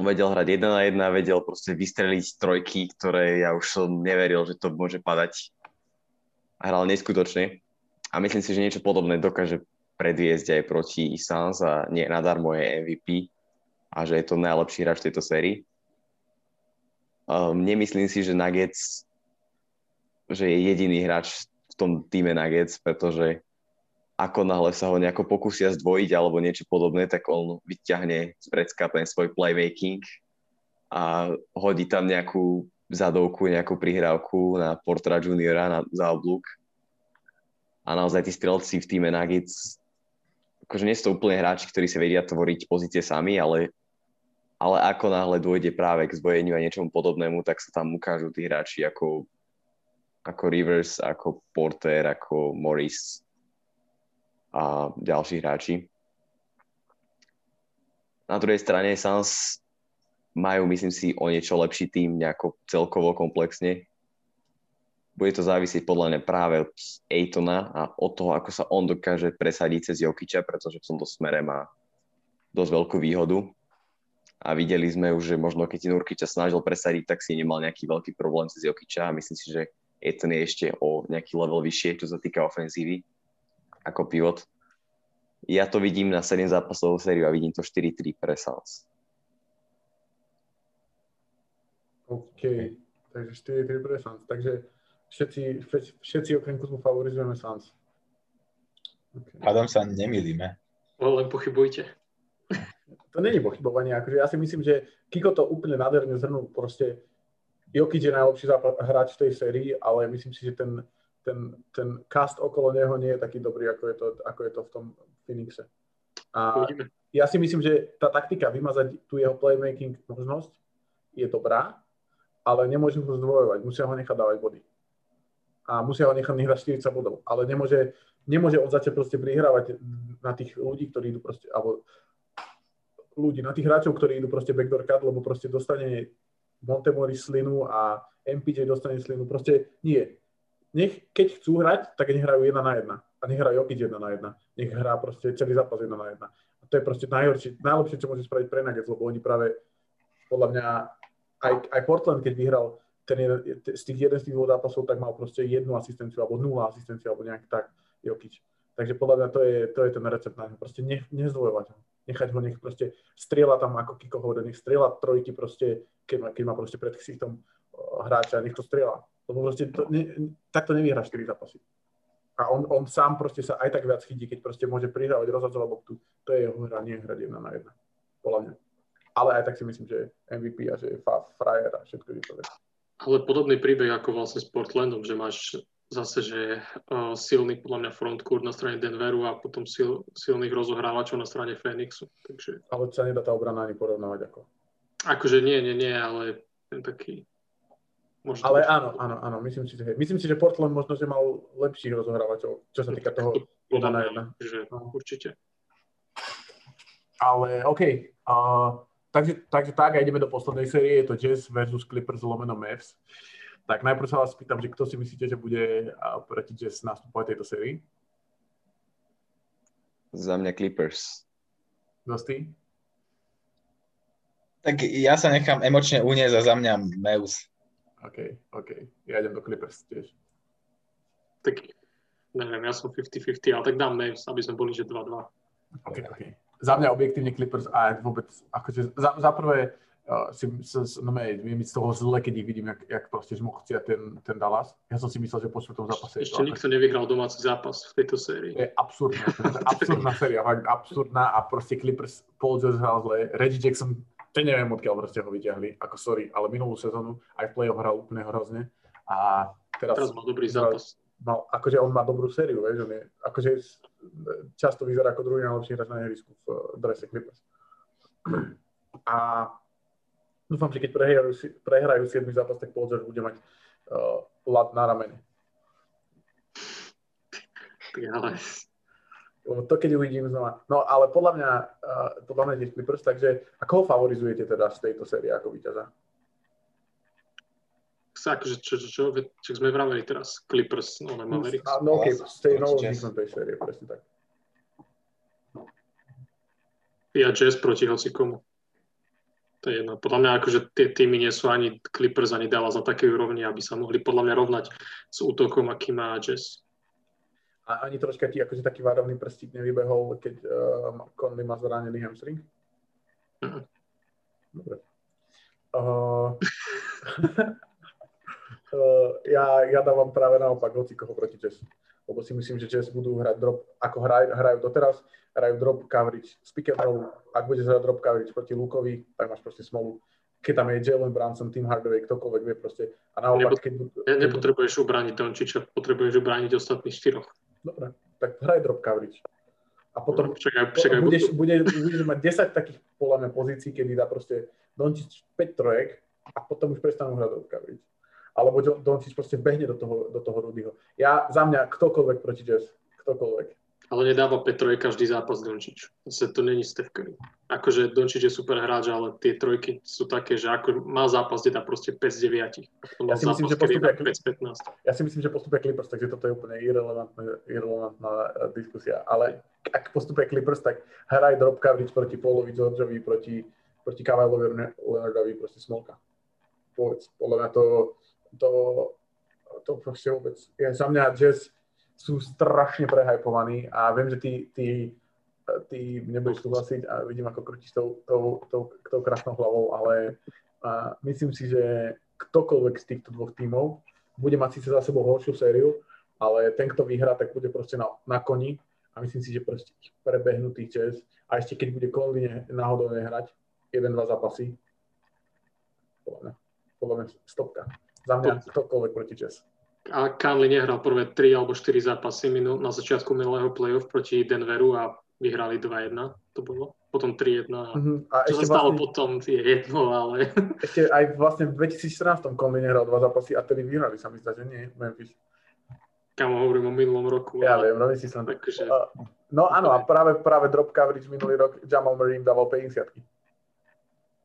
Speaker 4: vedel hrať jedna na jedna, vedel proste vystreliť trojky, ktoré ja už som neveril, že to môže padať. Hral neskutočne a myslím si, že niečo podobné dokáže predviesť aj proti Suns a nie nadarmo je MVP a že je to najlepší hráč tejto sérii. Um, nemyslím si, že Nuggets že je jediný hráč v tom týme Nuggets, pretože ako náhle sa ho nejako pokusia zdvojiť alebo niečo podobné, tak on vyťahne z predska ten svoj playmaking a hodí tam nejakú zadovku, nejakú prihrávku na Portra Juniora na, za oblúk. A naozaj tí strelci v týme Nuggets, akože nie sú to úplne hráči, ktorí sa vedia tvoriť pozície sami, ale, ale ako náhle dôjde práve k zbojeniu a niečomu podobnému, tak sa tam ukážu tí hráči ako, ako Rivers, ako Porter, ako Morris, a ďalší hráči. Na druhej strane Suns majú, myslím si, o niečo lepší tým nejako celkovo komplexne. Bude to závisieť podľa mňa práve od Aitona a od toho, ako sa on dokáže presadiť cez Jokiča, pretože v tomto smere má dosť veľkú výhodu. A videli sme už, že možno keď si Nurkiča snažil presadiť, tak si nemal nejaký veľký problém cez Jokiča a myslím si, že Aiton je ešte o nejaký level vyššie, čo sa týka ofenzívy ako pivot. Ja to vidím na 7 zápasovú sériu a vidím to 4-3 pre Suns.
Speaker 1: OK, takže 4-3 pre Suns. Takže všetci, všetci okrem Kuzmu favorizujeme Suns.
Speaker 3: Okay. Hádam sa nemýlime.
Speaker 2: No, len pochybujte.
Speaker 1: To není pochybovanie. Akože ja si myslím, že Kiko to úplne nádherne zhrnul. Proste Jokic je najlepší hráč v tej sérii, ale myslím si, že ten ten, ten cast okolo neho nie je taký dobrý, ako je to, ako je to v tom Phoenixe. A ja si myslím, že tá taktika vymazať tú jeho playmaking možnosť je dobrá, ale nemôžu ho zdvojovať, musia ho nechať dávať body. A musia ho nechať nechať 40 bodov. Ale nemôže, nemôže on začať proste prihrávať na tých ľudí, ktorí idú proste, alebo ľudí, na tých hráčov, ktorí idú proste backdoor cut, lebo proste dostane Montemori slinu a MPJ dostane slinu. Proste nie nech, keď chcú hrať, tak nech hrajú jedna na jedna. A nech hrajú jedna na jedna. Nech hrá proste celý zápas jedna na jedna. A to je proste najhoršie, najlepšie, čo môže spraviť pre Nuggets, lebo oni práve podľa mňa aj, aj Portland, keď vyhral ten jeden, z tých jeden z tých dvoch zápasov, tak mal proste jednu asistenciu, alebo nula asistenciu, alebo nejak tak Jokic. Takže podľa mňa to je, to je ten recept na ňo. Proste ne, nezdvojovať ho. Nechať ho, nech proste strieľa tam, ako Kiko hovorí, nech strieľa trojky proste, keď má, keď má proste pred ksichtom hráča, nech to strieľa. Lebo proste to, ne, takto nevyhrá 4 zápasy. A on, on sám proste sa aj tak viac chytí, keď proste môže prihrávať, rozhadzovať loptu. To je jeho hra, nie hrať jedna na jedna. Podľa mňa. Ale aj tak si myslím, že je MVP a že je frajer a všetko je to.
Speaker 2: Ale podobný príbeh ako vlastne s Portlandom, že máš zase, že uh, silný podľa mňa frontcourt na strane Denveru a potom sil, silných rozohrávačov na strane Phoenixu. Takže...
Speaker 1: Ale sa nedá tá obrana ani porovnávať ako.
Speaker 2: Akože nie, nie, nie, ale ten taký
Speaker 1: Možno ale áno, áno, áno, myslím si, že, myslím si, že Portland možno, že mal lepších rozohrávačov, čo sa týka toho
Speaker 2: jedna na jedna. Že, no, určite.
Speaker 1: Ale OK, uh, takže, takže tak a ideme do poslednej série, je to Jazz versus Clippers lomeno Mavs. Tak najprv sa vás pýtam, že kto si myslíte, že bude proti Jazz nastupovať tejto sérii?
Speaker 4: Za mňa Clippers.
Speaker 1: Dostý?
Speaker 3: Tak ja sa nechám emočne uniesť a za mňa Mavs.
Speaker 1: OK, OK. Ja idem do Clippers tiež.
Speaker 2: Tak neviem, ja som 50-50, ale tak dám Mavs, aby sme boli, že 2-2.
Speaker 1: OK, OK. Za mňa objektívne Clippers a vôbec, akože za, za prvé uh, si, s, no mej, mi z toho zle, keď ich vidím, jak, jak proste žmochcia ten, ten Dallas. Ja som si myslel, že po štvrtom zápase...
Speaker 2: Ešte to, nikto nevyhral domáci zápas v tejto sérii.
Speaker 1: Je absurdná, absurdná séria, fakt absurdná a proste Clippers Paul George hral zle, Reggie Jackson to neviem, odkiaľ proste ho vyťahli, ako sorry, ale minulú sezónu aj v play-off hral úplne hrozne a teraz,
Speaker 2: teraz má dobrý zápas.
Speaker 1: Mal, akože on má dobrú sériu, vieš, on je, akože často vyzerá ako druhý najlepší hráč na ihrisku v drese Clippers. A dúfam, že keď prehrajú, prehrajú 7 zápas, tak Paul George bude mať uh, lat na ramene.
Speaker 2: ale
Speaker 1: to keď uvidím znova. No ale podľa mňa, uh, podľa mňa tiež Clippers, takže ako ho favorizujete teda z tejto série ako víťaza?
Speaker 2: Akože čo, čo, čo, čo sme vraveli teraz, Clippers, no ale Mavericks.
Speaker 1: No okej, okay, z tej novo vzniknutej série, presne tak.
Speaker 2: Ja Jazz proti hocikomu. To je jedno. Podľa mňa akože tie týmy nie sú ani Clippers, ani Dallas na takej úrovni, aby sa mohli podľa mňa rovnať s útokom, aký má Jazz.
Speaker 1: A ani troška ti akože taký varovný prstík nevybehol, keď uh, Conley má zranený hamstring? Dobre. Uh, uh, ja, ja dávam práve naopak hoci koho proti Jazz. Lebo si myslím, že Jazz budú hrať drop, ako hraj, hrajú doteraz, hrajú drop coverage z pick and roll. Ak budeš hrať drop coverage proti Lukovi, tak máš proste smolu. Keď tam je Jalen Brunson, Tim Hardaway, ktokoľvek vie proste. A naopak, keď...
Speaker 2: keď nepotrebuješ ubrániť Dončiča, potrebuješ ubrániť ostatných štyroch.
Speaker 1: Dobre, tak hraj drop coverage. A potom
Speaker 2: no, čakaj, čakaj,
Speaker 1: budeš, bude, budeš mať 10 takých podľa mňa pozícií, kedy dá proste Dončič 5 trojek a potom už prestanú hrať drop coverage. Alebo Dončič proste behne do toho, do toho Rudyho. Ja, za mňa, ktokoľvek proti Jazz, ktokoľvek.
Speaker 2: Ale nedáva Petroje každý zápas Dončič. Zase to není Steph Curry. Akože Dončič je super hráč, ale tie trojky sú také, že ako má zápas, kde dá proste 5 z 9.
Speaker 1: Ja si, myslím, že postupia, 5 15. ja si myslím, že postupia Clippers, takže toto je úplne irrelevantná, irrelevantná eh, diskusia. Ale ak postupia Clippers, tak hraj drop coverage proti Paulovi Georgeovi, proti, proti Kavajlovi Leonardovi, proste smolka. Povedz, podľa mňa to, to, to proste vôbec. Ja, za mňa Jazz sú strašne prehajpovaní a viem, že ty, ty, ty nebudeš súhlasiť a vidím, ako krútiš tou, tou, tou, tou krásnou hlavou, ale a myslím si, že ktokoľvek z týchto dvoch tímov bude mať síce za sebou horšiu sériu, ale ten, kto vyhrá, tak bude proste na, na koni a myslím si, že proste ich prebehnutý čes a ešte keď bude Conley náhodou nehrať jeden-dva zápasy, podľa mňa, podľa mňa stopka. Za mňa ktokoľvek proti čes
Speaker 2: a Conley nehral prvé 3 alebo 4 zápasy minul, na začiatku minulého playoff proti Denveru a vyhrali 2-1, to bolo. Potom 3-1. Uh-huh. A čo sa stalo vlastne, potom je jedno, ale...
Speaker 1: Ešte aj vlastne v 2014 Conley nehral dva zápasy a tedy vyhrali sa mi zdá, že nie, Memphis.
Speaker 2: Kamo hovorím o minulom roku.
Speaker 1: Ja ale... viem, no si som... Takže... No áno, a práve, práve drop coverage minulý rok Jamal Murray im dával 50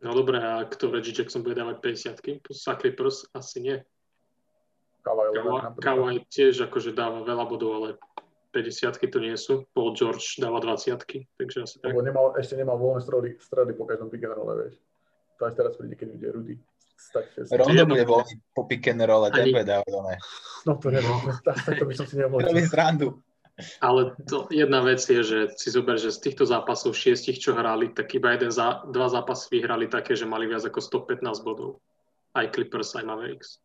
Speaker 2: No dobré, a kto Reggie Jackson bude dávať 50 Sa Clippers asi nie.
Speaker 1: Kawhi,
Speaker 2: Kawhi tiež akože dáva veľa bodov, ale 50 to nie sú. Paul George dáva 20 takže asi tak.
Speaker 1: Lebo nemal, ešte nemal voľné stredy, stredy po každom pick and roll, vieš. To aj teraz príde, keď ide Rudy.
Speaker 3: Rondo bude voľný po pick and roll ten bude dávať oné.
Speaker 1: No to neviem, tak, tak to by som si nemohol.
Speaker 3: Robím srandu.
Speaker 2: Ale to, jedna vec je, že si zober, že z týchto zápasov šiestich, čo hrali, tak iba jeden za, dva zápasy vyhrali také, že mali viac ako 115 bodov. Aj Clippers, aj Mavericks.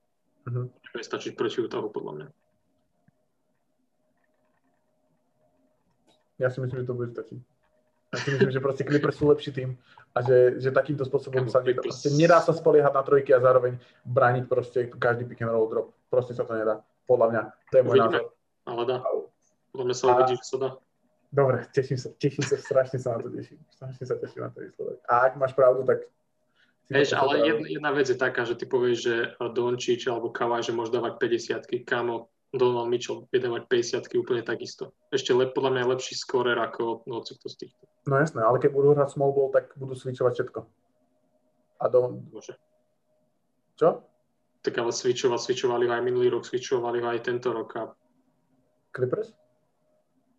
Speaker 1: Mhm.
Speaker 2: Čo je stačiť proti Utahu, podľa mňa.
Speaker 1: Ja si myslím, že to bude stačiť. Ja si myslím, že proste Clippers sú lepší tým a že, že takýmto spôsobom sa nedá, proste nedá sa spoliehať na trojky a zároveň brániť proste každý pick and roll drop. Proste sa to nedá. Podľa mňa. To je môj názor.
Speaker 2: Ale dá. Podľa mňa sa uvidí, že sa dá.
Speaker 1: Dobre, teším sa, teším sa, strašne sa na to teším. Strašne sa teším na to výsledok. A ak máš pravdu, tak...
Speaker 2: Vieš, ale jedna, jedna vec je taká, že ty povieš, že Dončič alebo Kavaj, že môže dávať 50 Kámo, Donald Mitchell vie dávať 50 úplne takisto. Ešte lep, podľa mňa je lepší scorer ako hoci kto z týchto.
Speaker 1: No jasné, ale keď budú hrať small ball, tak budú switchovať všetko. A do...
Speaker 2: Môže.
Speaker 1: Čo?
Speaker 2: Tak ale switchovať, switchovali ho aj minulý rok, switchovali ho aj tento rok a
Speaker 1: Clippers?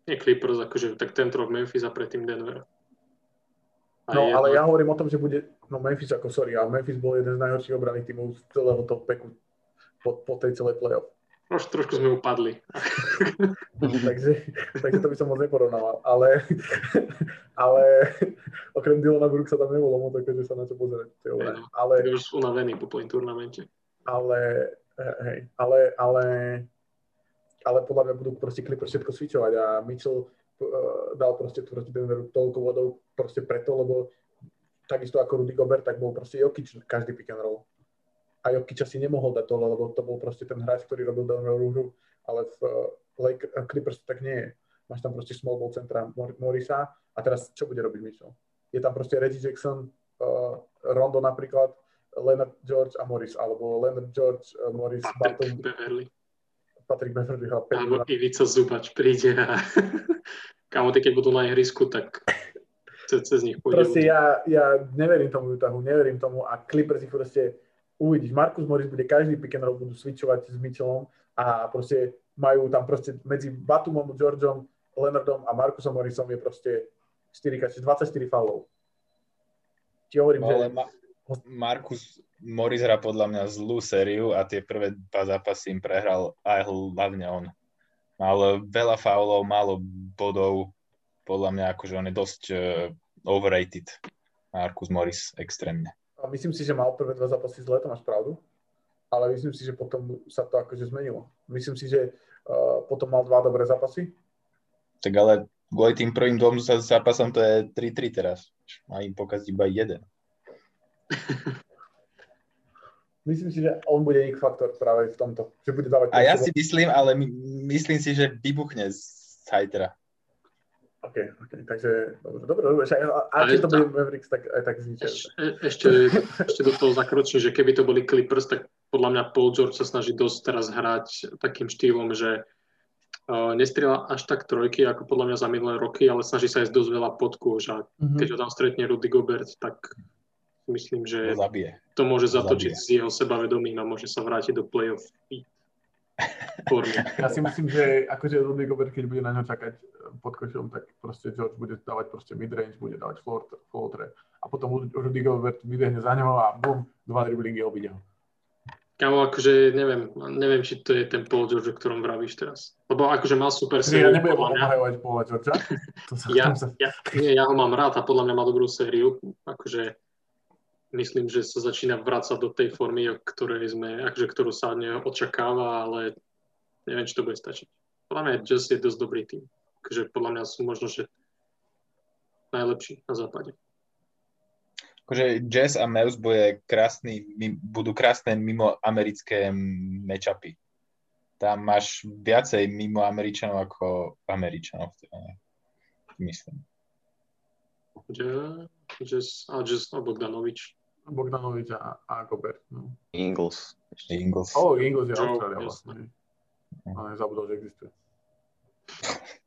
Speaker 2: nie Clippers, akože tak tento rok Memphis a predtým Denver.
Speaker 1: No, ale ja hovorím o tom, že bude, no Memphis ako, sorry, ale Memphis bol jeden z najhorších obranných tímov z celého toho peku po, po tej celej playoff.
Speaker 2: Troš, trošku sme upadli.
Speaker 1: takže, takže to by som moc neporovnával. Ale, ale okrem Dylana Brooksa tam nebolo moc akože sa na to pozerať. tej obrane. Ale,
Speaker 2: už unavený po plným turnamente.
Speaker 1: ale, hej, ale, ale, ale podľa mňa budú proste Clippers všetko switchovať a Mitchell dal proste proti Denveru toľko vodou proste preto, lebo takisto ako Rudy Gobert, tak bol proste Jokic každý pick and roll. A Jokic si nemohol dať tohle, lebo to bol proste ten hráč, ktorý robil Denveru hru, ale v uh, Lake, uh, Clippers tak nie je. Máš tam proste small ball centra Mor- Morisa a teraz čo bude robiť Mitchell? Je tam proste Reggie Jackson, uh, Rondo napríklad, Leonard George a Morris, alebo Leonard George, uh, Morris, Batum,
Speaker 2: Beverly.
Speaker 1: Patrick Beverly hral 5
Speaker 2: Alebo Ivica Zubač príde a kámo, keď budú na ihrisku, tak cez, cez nich pôjde.
Speaker 1: Proste ja, ja neverím tomu Utahu, neverím tomu a Clippers ich proste uvidíš. Marcus Morris bude každý pick and roll budú switchovať s Mitchellom a proste majú tam proste medzi Batumom, Georgeom, Leonardom a Marcusom Morrisom je proste 4, 24 faulov. Ti hovorím, že...
Speaker 3: Ale Ma- Markus Morris hrá podľa mňa zlú sériu a tie prvé dva zápasy im prehral aj hlavne on. Mal veľa faulov, málo bodov. Podľa mňa akože on je dosť uh, overrated. Markus Morris extrémne.
Speaker 1: A myslím si, že mal prvé dva zápasy zle, to máš pravdu. Ale myslím si, že potom sa to akože zmenilo. Myslím si, že uh, potom mal dva dobré zápasy.
Speaker 3: Tak ale kvôli tým prvým dvom zá- zápasom to je 3-3 teraz. Má im pokaziť iba jeden.
Speaker 1: Myslím si, že on bude Nick Faktor práve v tomto. Že bude dávať
Speaker 3: A ja si myslím, ale my, myslím si, že vybuchne z hajtera.
Speaker 1: OK, OK, takže dobre, dobre, dobre. A, a keď to bude Mavericks, tak aj tak zničia.
Speaker 2: Eš, e, ešte, ešte do toho zakročím, že keby to boli Clippers, tak podľa mňa Paul George sa snaží dosť teraz hrať takým štýlom, že uh, nestrieľa až tak trojky, ako podľa mňa za minulé roky, ale snaží sa aj dosť veľa podku, že
Speaker 1: Mhm.
Speaker 2: keď ho tam stretne Rudy Gobert, tak myslím,
Speaker 3: To
Speaker 2: že
Speaker 3: zabije.
Speaker 2: to môže zatočiť
Speaker 3: Zabije.
Speaker 2: s jeho sebavedomím a môže sa vrátiť do play-off formy.
Speaker 1: Ja si myslím, že akože Rudy Gobert, keď bude na ňo čakať eh, pod košom, tak proste George bude dávať proste midrange, bude dávať floatre a potom Rudy Gobert vybehne za ňou a bum, dva driblingy obíde ho.
Speaker 2: Kámo, akože neviem, neviem, či to je ten Paul George, o ktorom vravíš teraz. Lebo akože mal super
Speaker 1: Čiže ja
Speaker 2: sériu,
Speaker 1: nebudem obhajovať Paula Georgia. To sa,
Speaker 2: Ja,
Speaker 1: sa,
Speaker 2: ja, nie, ja ho mám rád a podľa mňa má dobrú sériu. Akože myslím, že sa začína vrácať do tej formy, ktorej sme, akože, ktorú sa od neho očakáva, ale neviem, či to bude stačiť. Podľa mňa Jazz je dosť dobrý tým. Akože podľa mňa sú možno, že najlepší na západe.
Speaker 3: Akože Jazz a Mavs bude krásny, budú krásne mimo americké matchupy. Tam máš viacej mimo Američanov ako Američanov. Myslím.
Speaker 2: Jazz a Jazz a Bogdanovič.
Speaker 1: Bogdanovič a, a Gobert. No.
Speaker 4: Ingles.
Speaker 3: Ingles.
Speaker 1: Oh, Ingles je
Speaker 2: Joe,
Speaker 1: Austrália vlastne. Ale zabudol, že existuje.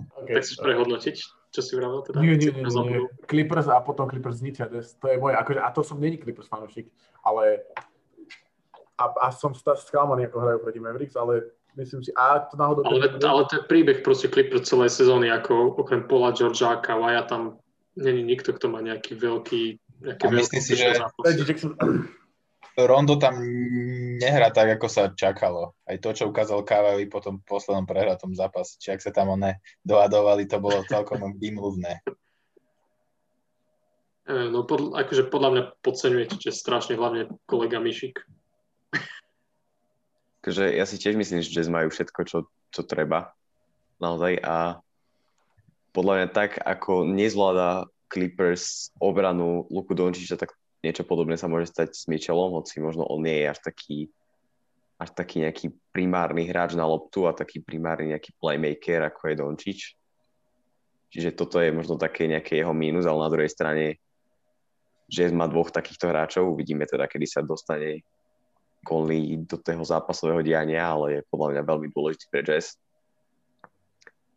Speaker 1: Okay.
Speaker 2: Tak chceš prehodnotiť, čo si vravel teda?
Speaker 1: Nie, nie, nie, nie? Clippers a potom Clippers zničia. To je moje, akože, a to som není Clippers fanúšik, ale a, a som sklamaný, ako hrajú proti Mavericks, ale myslím si, a to náhodou...
Speaker 2: Ale, ale ten príbeh proste Clippers celej sezóny, ako okrem Paula Georgia a Kawaja, tam není nikto, kto má nejaký veľký...
Speaker 3: A myslíš si, že- Rondo tam nehrá tak, ako sa čakalo. Aj to, čo ukázal Kavajovi po tom poslednom prehratom zápase, či ak sa tam one dohadovali, to bolo celkom vymluvné.
Speaker 2: No pod, akože podľa mňa podceňujete že strašne hlavne kolega Mišik.
Speaker 4: Takže ja si tiež myslím, že Jazz majú všetko, čo, čo treba. Naozaj. A podľa mňa tak, ako nezvláda Clippers obranu Luku Dončiča, tak niečo podobné sa môže stať s Mitchellom, hoci možno on nie je až taký až taký nejaký primárny hráč na loptu a taký primárny nejaký playmaker, ako je Dončič. Čiže toto je možno také nejaké jeho mínus, ale na druhej strane že má dvoch takýchto hráčov. Uvidíme teda, kedy sa dostane Conley do toho zápasového diania, ale je podľa mňa veľmi dôležitý pre Jazz.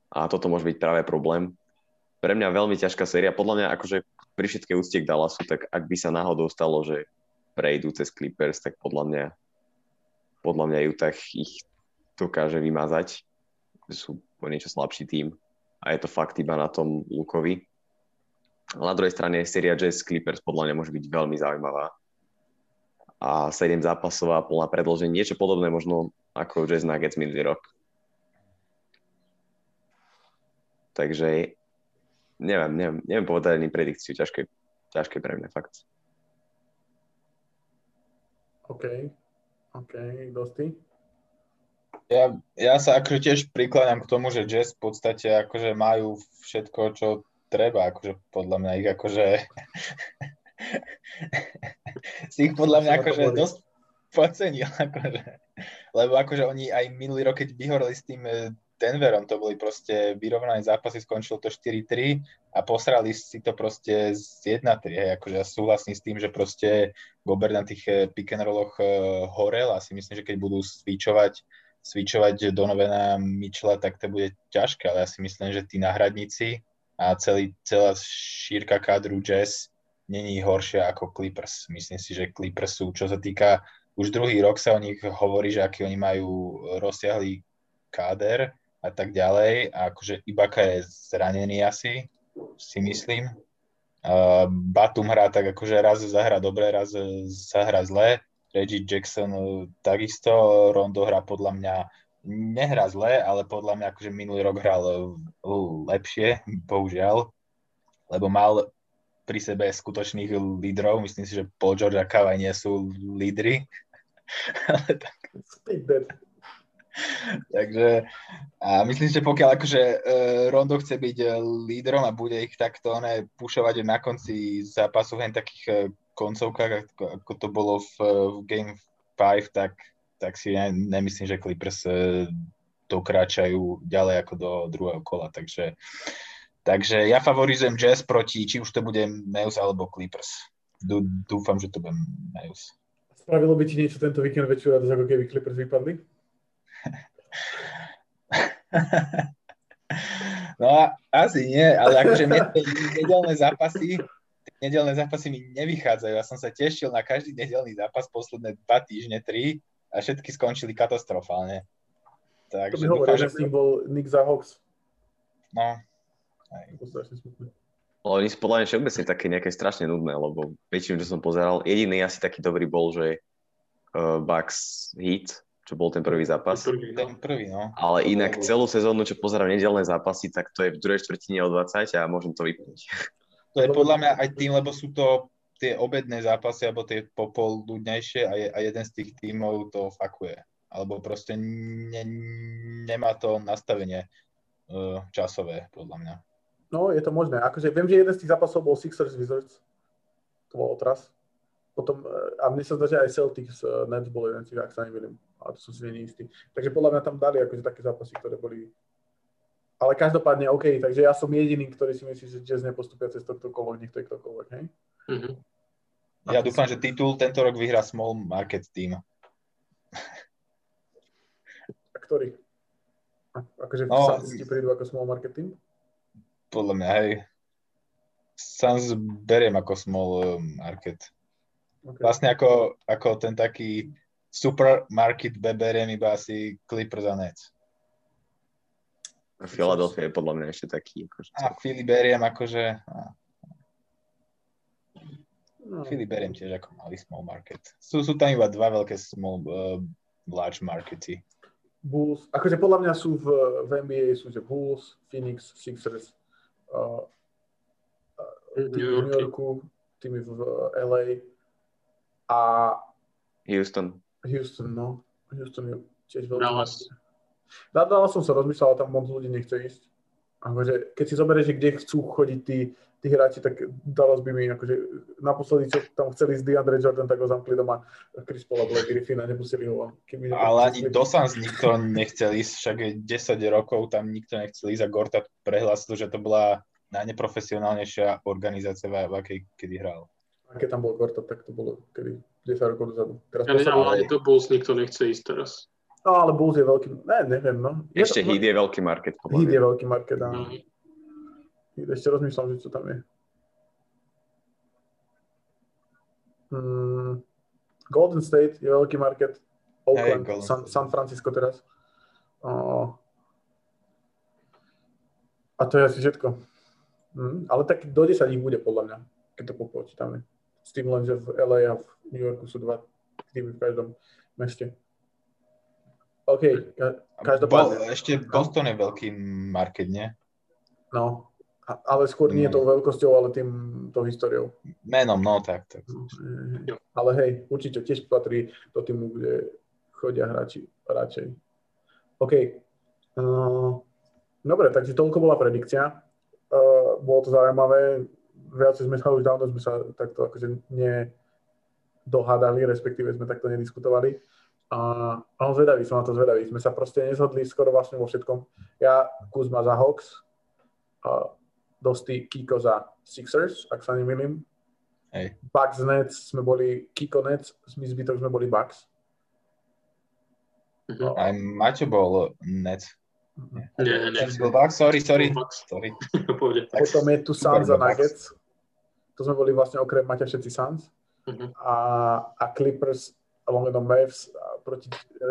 Speaker 4: A toto môže byť práve problém. Pre mňa veľmi ťažká séria. Podľa mňa akože pri všetkej úcte k Dallasu, tak ak by sa náhodou stalo, že prejdú cez Clippers, tak podľa mňa podľa mňa Utah ich dokáže vymazať. Sú o niečo slabší tým a je to fakt iba na tom Lukovi. Ale na druhej strane séria Jazz Clippers podľa mňa môže byť veľmi zaujímavá. A 7 zápasová plná predloženie, niečo podobné možno ako Jazz Nuggets minulý rok. Takže neviem, neviem, neviem povedať ani predikciu, ťažké, ťažké pre mňa fakt.
Speaker 1: OK, OK, dosti.
Speaker 3: Ja, ja sa akože tiež prikláňam k tomu, že Jazz v podstate akože majú všetko, čo treba, akože podľa mňa ich akože si ich podľa mňa akože dosť pocenil, akože. Lebo akože oni aj minulý rok, keď vyhoreli s tým eh, Denverom, to boli proste vyrovnané zápasy, skončilo to 4-3 a posrali si to proste z 1-3. Akože ja súhlasím s tým, že proste Gobert na tých eh, pick and rolloch eh, horel a si myslím, že keď budú switchovať switchovať Donovena Mitchella, tak to bude ťažké, ale ja si myslím, že tí náhradníci a celý, celá šírka kádru Jazz není horšia ako Clippers. Myslím si, že Clippers sú, čo sa týka, už druhý rok sa o nich hovorí, že aký oni majú rozsiahlý káder a tak ďalej. A akože Ibaka je zranený asi, si myslím. Uh, Batum hrá tak akože raz zahra dobre, raz zahra zle. Reggie Jackson uh, takisto, Rondo hrá podľa mňa nehrá zle, ale podľa mňa akože minulý rok hral lepšie, bohužiaľ, lebo mal pri sebe skutočných lídrov. Myslím si, že Paul George a Kawhi nie sú lídry. ale tak... Takže a myslím, že pokiaľ akože uh, Rondo chce byť uh, lídrom a bude ich takto ne, pušovať na konci zápasu v takých uh, koncovkách, ako, to bolo v, v Game 5, tak tak si ne, nemyslím, že Clippers e, dokráčajú ďalej ako do druhého kola. Takže, takže ja favorizujem Jazz proti, či už to bude Meus alebo Clippers. Dúfam, že to bude Meus.
Speaker 1: Spravilo by ti niečo tento víkend radosť, ako keby Clippers vypadli?
Speaker 3: no asi nie, ale akože mne tie nedelné zápasy nedelné zápasy mi nevychádzajú. Ja som sa tešil na každý nedelný zápas posledné dva týždne, tri a všetky skončili katastrofálne.
Speaker 1: Takže to mi hovorí, že s tým bol Nick za Hawks.
Speaker 3: No.
Speaker 4: Aj. Ale oni sú podľa mňa všeobecne také nejaké strašne nudné, lebo väčšinu, čo som pozeral, jediný asi taký dobrý bol, že uh, Bucks Heat, čo bol ten prvý zápas.
Speaker 3: Ten prvý, no.
Speaker 4: Ale inak celú sezónu, čo pozerám nedelné zápasy, tak to je v druhej štvrtine o 20 a môžem to vypnúť.
Speaker 3: To je podľa mňa aj tým, lebo sú to tie obedné zápasy alebo tie popoludnejšie a, je, a jeden z tých tímov to fakuje. Alebo proste ne, nemá to nastavenie uh, časové, podľa mňa.
Speaker 1: No, je to možné. Akože viem, že jeden z tých zápasov bol Sixers Wizards. To bol otras. Potom, e, a mne sa zdá, že aj Celtics uh, Nets bol jeden z tých, ak sa neviem. Ale to som si není istý. Takže podľa mňa tam dali akože také zápasy, ktoré boli ale každopádne OK, takže ja som jediný, ktorý si myslí, že Jazz nepostupia cez tohto kolo, nech to je ktokoľvek, hej? Mm-hmm.
Speaker 3: Ja dúfam, že titul tento rok vyhrá Small Market Team.
Speaker 1: A ktorý? Akože no, Suns ti prídu ako Small Market Team?
Speaker 3: Podľa mňa, hej. Suns beriem ako Small Market. Okay. Vlastne ako, ako ten taký supermarket beriem iba asi Clippers a Nets.
Speaker 4: Philadelphia je podľa mňa ešte taký. Akože
Speaker 3: a Philly beriem akože... A
Speaker 1: No.
Speaker 3: Filip beriem tiež ako malý small market. Sú, sú tam iba dva veľké small, uh, large markety.
Speaker 1: Bulls, akože podľa mňa sú v, v NBA sú že Bulls, Phoenix, Sixers, uh, uh,
Speaker 2: New.
Speaker 1: Yorku, týmy v LA a
Speaker 4: Houston.
Speaker 1: Houston, no. Houston je tiež veľký.
Speaker 2: Dallas.
Speaker 1: Na Dallas som sa rozmýšľal, ale tam moc ľudí nechce ísť. Akože, keď si zoberieš, že kde chcú chodiť tí, tí hráči, tak Dallas by mi, akože, naposledy, čo tam chceli z DeAndre Jordan, tak ho zamkli doma Chris Paul a Blake Griffin a nepustili ho. Keby
Speaker 3: Ale ani do Suns nikto nechcel ísť, však je 10 rokov tam nikto nechcel ísť a Gorta prehlásil, že to bola najneprofesionálnejšia organizácia, v akej kedy hral.
Speaker 1: A keď tam bol Gorta, tak to bolo kedy 10 rokov dozadu. Teraz
Speaker 2: Ja ne, ale do Bulls nikto nechce ísť teraz.
Speaker 1: No, ale Bulls je veľký, ne, neviem, no. Je
Speaker 4: Ešte
Speaker 1: to,
Speaker 4: Heat je veľký market.
Speaker 1: Heat je veľký market, áno. Heat, Ešte rozmýšľam, že čo tam je. Hmm. Golden State je veľký market. Oakland,
Speaker 3: Golden
Speaker 1: San. San Francisco teraz. O, a to je asi všetko. Hmm. Ale tak do 10 ich bude podľa mňa, keď to popočítame. S tým len, že v LA a v New Yorku sú dva týmy v každom meste. OK, ka- každopádne.
Speaker 3: Bo, ešte Boston je veľký market, nie?
Speaker 1: No, a- ale skôr nie tou veľkosťou, ale tým tou históriou.
Speaker 3: Menom, no tak. tak.
Speaker 2: Jo.
Speaker 1: Ale hej, určite tiež patrí do týmu, kde chodia hráči radšej. OK. Uh, dobre, takže toľko bola predikcia. Uh, bolo to zaujímavé. Viacej sme sa už dávno sme sa takto akože nedohádali, respektíve sme takto nediskutovali. A, a on zvedavý, som na to zvedavý. Sme sa proste nezhodli skoro vlastne vo všetkom. Ja, Kuzma za Hawks, a Dosti Kiko za Sixers, ak sa nemýlim.
Speaker 3: Hej.
Speaker 1: Bucks Nets sme boli Kiko Nets, my zbytok sme boli Bucks.
Speaker 2: Mhm.
Speaker 3: Aj Maťo bol net.
Speaker 2: Nie, nie.
Speaker 3: Bol Bucks, sorry, sorry.
Speaker 2: Bucks.
Speaker 3: sorry.
Speaker 1: Potom je tu
Speaker 3: super,
Speaker 1: Suns a
Speaker 3: Bucks.
Speaker 1: Nuggets. To sme boli vlastne okrem Maťa všetci Suns.
Speaker 2: Mhm.
Speaker 1: A, a Clippers a Longedon Mavs a proti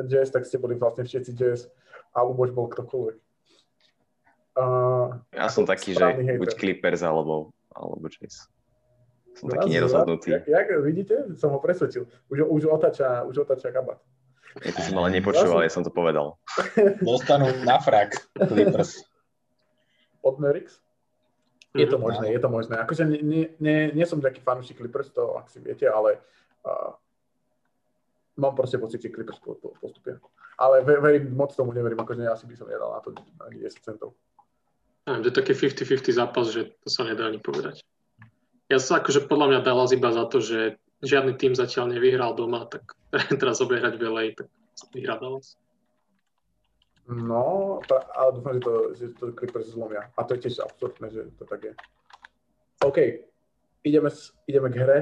Speaker 1: Jazz, tak ste boli vlastne všetci Jazz a Luboš bol ktokoľvek. Uh,
Speaker 4: Ja som taký, že
Speaker 1: hejter.
Speaker 4: buď Clippers alebo, alebo Jazz. Som
Speaker 1: Raz,
Speaker 4: taký nerozhodnutý.
Speaker 1: Jak, jak, vidíte? Som ho presvedčil. Už, už otáča, už otáča kabát.
Speaker 4: Ja to som ale nepočúval, ja som to povedal.
Speaker 3: Dostanú na frak Clippers.
Speaker 1: Od Mavericks? Je to
Speaker 2: Mhm.
Speaker 1: možné, je to možné. Akože nie, nie, nie, nie som taký fanúšik Clippers, to ak si viete, ale uh, mám proste pocit, že Clippers po- po- postupia. Ale ve, verím, moc tomu neverím, akože ja si by som nedal na to ani 10 centov.
Speaker 2: Neviem, to je taký 50-50 zápas, že to sa nedá ani povedať. Ja sa akože podľa mňa Dallas iba za to, že žiadny tým zatiaľ nevyhral doma, tak teraz obehrať v LA, tak vyhrá Dallas.
Speaker 1: No, pra- ale dúfam, že to, že to Clippers zlomia. A to je tiež absurdné, že to tak je. OK, ideme, ideme k hre.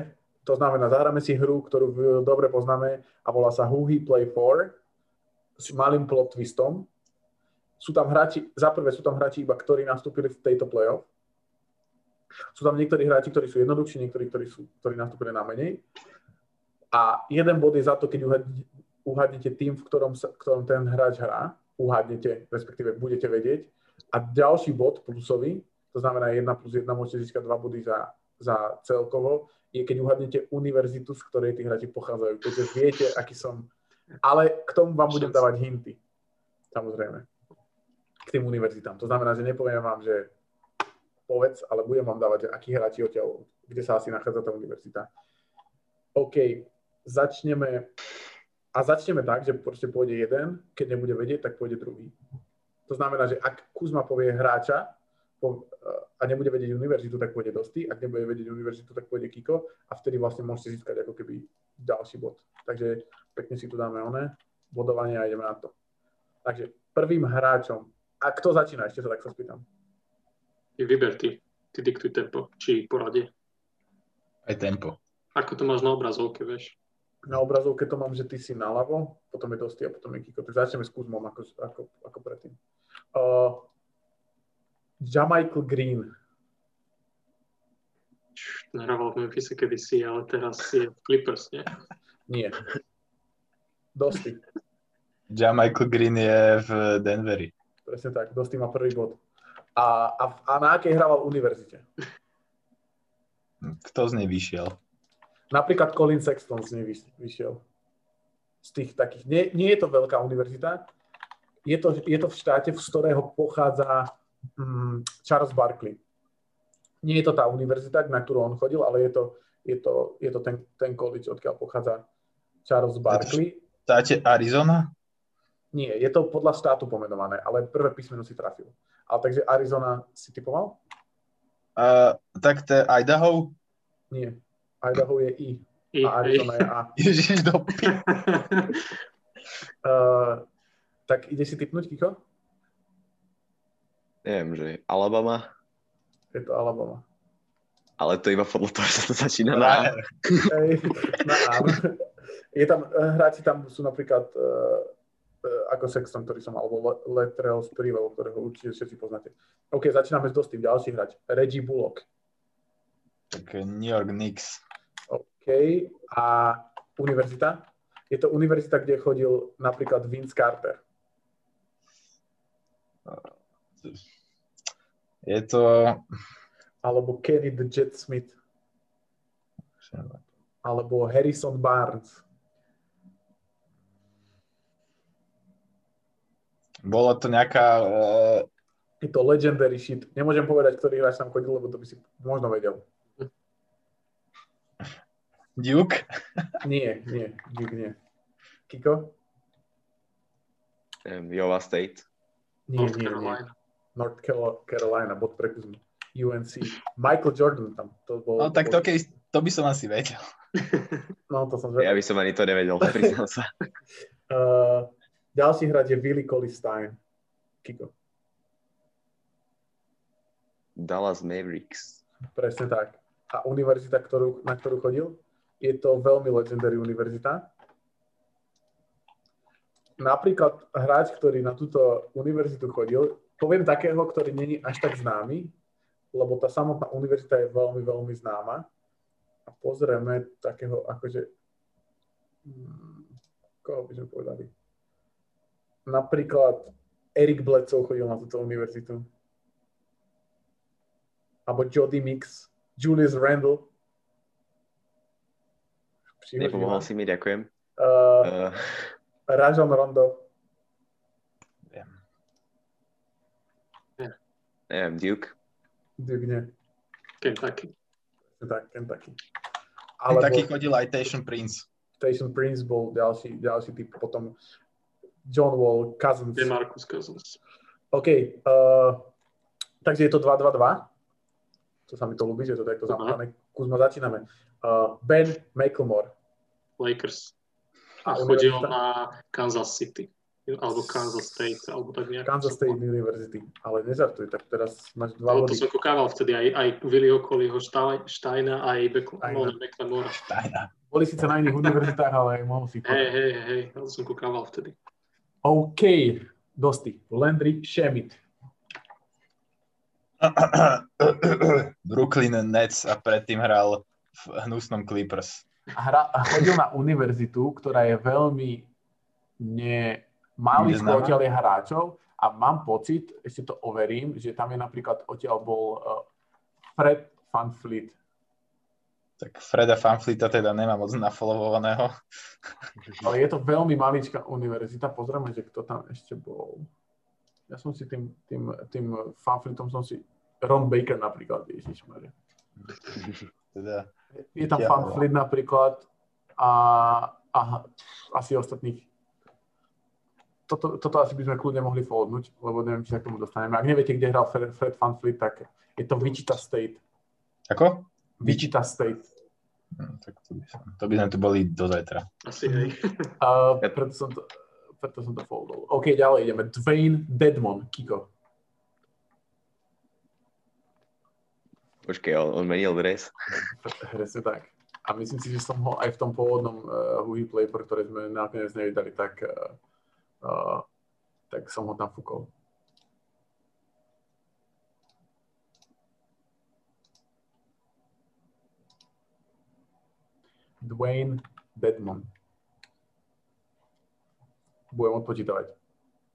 Speaker 1: To znamená, zahráme si hru, ktorú dobre poznáme a volá sa Who He Play For s malým plot twistom. Sú tam hráči, za prvé sú tam hráči iba, ktorí nastúpili v tejto playoff. Sú tam niektorí hráči, ktorí sú jednoduchší, niektorí, ktorí, sú, ktorí nastúpili na menej. A jeden bod je za to, keď uhadnete tým, v ktorom, sa, v ktorom ten hráč hrá, uhadnete, respektíve budete vedieť. A ďalší bod plusový, to znamená 1 plus 1 môžete získať 2 body za, za celkovo, je keď uhadnete univerzitu, z ktorej tí hráči pochádzajú. Keďže viete, aký som... Ale k tomu vám budem dávať hinty. Samozrejme. K tým univerzitám. To znamená, že nepoviem vám, že povedz, ale budem vám dávať, že akí hráči odtiaľ, kde sa asi nachádza tá univerzita. OK, začneme a začneme tak, že proste pôjde jeden, keď nebude vedieť, tak pôjde druhý. To znamená, že ak Kuzma povie hráča po, a nebude vedieť univerzitu, tak pôjde Dosti, ak nebude vedieť univerzitu, tak pôjde Kiko a vtedy vlastne môžete získať ako keby ďalší bod. Takže pekne si tu dáme one, bodovanie a ideme na to. Takže prvým hráčom, a kto začína, ešte sa tak sa spýtam.
Speaker 2: Vyber ty, ty diktuj tempo, či poradie.
Speaker 3: Aj tempo.
Speaker 2: Ako to máš na obrazovke, vieš?
Speaker 1: Na obrazovke to mám, že ty si naľavo, potom je Dosti a potom je Kiko. Tak začneme s Kuzmom ako, ako, ako predtým. Uh, Jamichael Green.
Speaker 2: Nahrával v Memphise kedysi, ale teraz je v Clippers, nie?
Speaker 1: Nie. Dosti.
Speaker 3: Ja Michael Green je v Denveri.
Speaker 1: Presne tak. Dosti má prvý bod. A, a, a na akej hrával univerzite?
Speaker 3: Kto z nej vyšiel?
Speaker 1: Napríklad Colin Sexton z nej vyš- vyšiel. Z tých takých, nie, nie je to veľká univerzita, je to, je to v štáte, z ktorého pochádza mm, Charles Barkley. Nie je to tá univerzita, na ktorú on chodil, ale je to, je to, je to ten, ten college, odkiaľ pochádza Charles Barkley.
Speaker 3: Táte Arizona?
Speaker 1: Nie, je to podľa štátu pomenované, ale prvé písmeno si trafil. Ale takže Arizona si typoval?
Speaker 3: Uh, tak to je Idaho?
Speaker 1: Nie. Idaho je I
Speaker 2: I,
Speaker 1: a Arizona je A.
Speaker 3: Ježiš, do
Speaker 1: Uh, tak ide si typnúť, Kiko?
Speaker 4: Neviem, že Alabama,
Speaker 1: Je to Alabama.
Speaker 4: ale to iba podľa toho, že to začína na A.
Speaker 1: No áno. Je tam, eh, hráči tam sú napríklad uh, ako Sexton, ktorý som mal, alebo Le- Latrell Sprewell, ktorého určite všetci poznáte. OK, začíname s dostým. Ďalší hráč. Reggie Bullock.
Speaker 3: Tak New York Knicks.
Speaker 1: A univerzita? Je to univerzita, kde chodil napríklad Vince Carter.
Speaker 3: Je to...
Speaker 1: Alebo Kenny the Jet Smith. Alebo Harrison Barnes.
Speaker 3: Bolo to nejaká... Uh,
Speaker 1: Je to legendary shit. Nemôžem povedať, ktorý hráč tam chodil, lebo to by si možno vedel.
Speaker 3: Duke?
Speaker 1: Nie, nie, Duke nie. Kiko?
Speaker 4: Neviem, Iowa State.
Speaker 1: Nie,
Speaker 2: North
Speaker 1: nie, nie.
Speaker 2: Carolina.
Speaker 1: North Caro- Carolina, bod pre Kuzmu. UNC. Michael Jordan tam. To bol,
Speaker 3: No tak to, keď, to by som asi vedel.
Speaker 1: No, to som
Speaker 4: Ja
Speaker 1: zvedal.
Speaker 4: by som ani to nevedel, priznám sa.
Speaker 1: Uh, ďalší hráč je Willie Colley Stein. Kiko.
Speaker 4: Dallas Mavericks.
Speaker 1: Presne tak. A univerzita, ktorú, na ktorú chodil, je to veľmi legendary univerzita. Napríklad hráč, ktorý na túto univerzitu chodil, poviem takého, ktorý není až tak známy, lebo tá samotná univerzita je veľmi, veľmi známa. A pozrieme takého, akože... hmm, Koho by sme povedali? Napríklad Erik Bledsoe chodil na túto univerzitu. Alebo Jody Mix, Julius Randle. Příhoď
Speaker 4: Nepomohol
Speaker 1: Ivan.
Speaker 4: si mi, ďakujem.
Speaker 1: Uh,
Speaker 4: Uh,
Speaker 1: Rajon Rondo.
Speaker 3: Viem.
Speaker 4: neviem, Duke.
Speaker 1: Duke nie.
Speaker 2: Kentucky.
Speaker 1: Tak, Kentucky.
Speaker 3: Ale
Speaker 1: Alebo
Speaker 3: taký chodil aj Tation Prince.
Speaker 1: Station Prince bol ďalší, ďalší typ. Potom John Wall, Cousins.
Speaker 2: DeMarcus Cousins.
Speaker 1: OK. Uh, takže je to 2-2-2. To sa mi to ľúbi, že to takto
Speaker 2: Aha.
Speaker 1: zamotané. Kuzma, začíname. Uh, ben McLemore.
Speaker 2: Lakers.
Speaker 1: A
Speaker 2: chodil na Kansas City. Alebo Kansas State, alebo tak nejak.
Speaker 1: Kansas State University. Ale nezartuj, tak teraz máš dva
Speaker 2: No, to som kúkával vtedy aj, aj Willieho Colleyho Steina, aj Beck-
Speaker 1: Steina. Boli síce na iných univerzitách, ale mohol si...
Speaker 2: Hej, hej, hej, to som kúkával vtedy.
Speaker 1: OK. Dosti. Landry Shamit.
Speaker 3: Brooklyn Nets a predtým hral v hnusnom Clippers.
Speaker 1: Hra, chodil na univerzitu, ktorá je veľmi ne, malý
Speaker 3: Neznáma?
Speaker 1: odtiaľ je hráčov a mám pocit, ešte to overím, že tam je napríklad odtiaľ bol uh, Fred Van Fleet.
Speaker 3: Tak Freda Fanflita teda nemá moc nafollowovaného.
Speaker 1: Ale je to veľmi maličká univerzita. Pozrieme, že kto tam ešte bol. Ja som si tým, tým, tým Van Fleetom som si... Ron Baker napríklad, ježišmarja.
Speaker 3: Teda,
Speaker 1: Je tam
Speaker 3: Ja, ale-
Speaker 1: Fleet napríklad a, a asi ostatných. Toto, toto asi by sme kľudne mohli foldnúť, lebo neviem, či sa k tomu dostaneme. Ak neviete, kde hral Fred, Fred Van Fleet, tak je to Wichita State.
Speaker 3: ako?
Speaker 1: Wichita State.
Speaker 3: Hm, tak to by, som, to by sme tu boli do zajtra.
Speaker 2: Asi hej.
Speaker 1: Uh, preto, som to, preto som to foldol. OK, ďalej ideme. Dwayne Dedmon, Kiko.
Speaker 4: Počkej, on, on menil dres.
Speaker 1: Presne tak. A myslím si, že som ho aj v tom pôvodnom uh, Huey Playper, ktoré sme nakoniec nevydali, tak, uh, tak som ho tam fúkol. Dwayne Dedmon. Budem odpočítavať.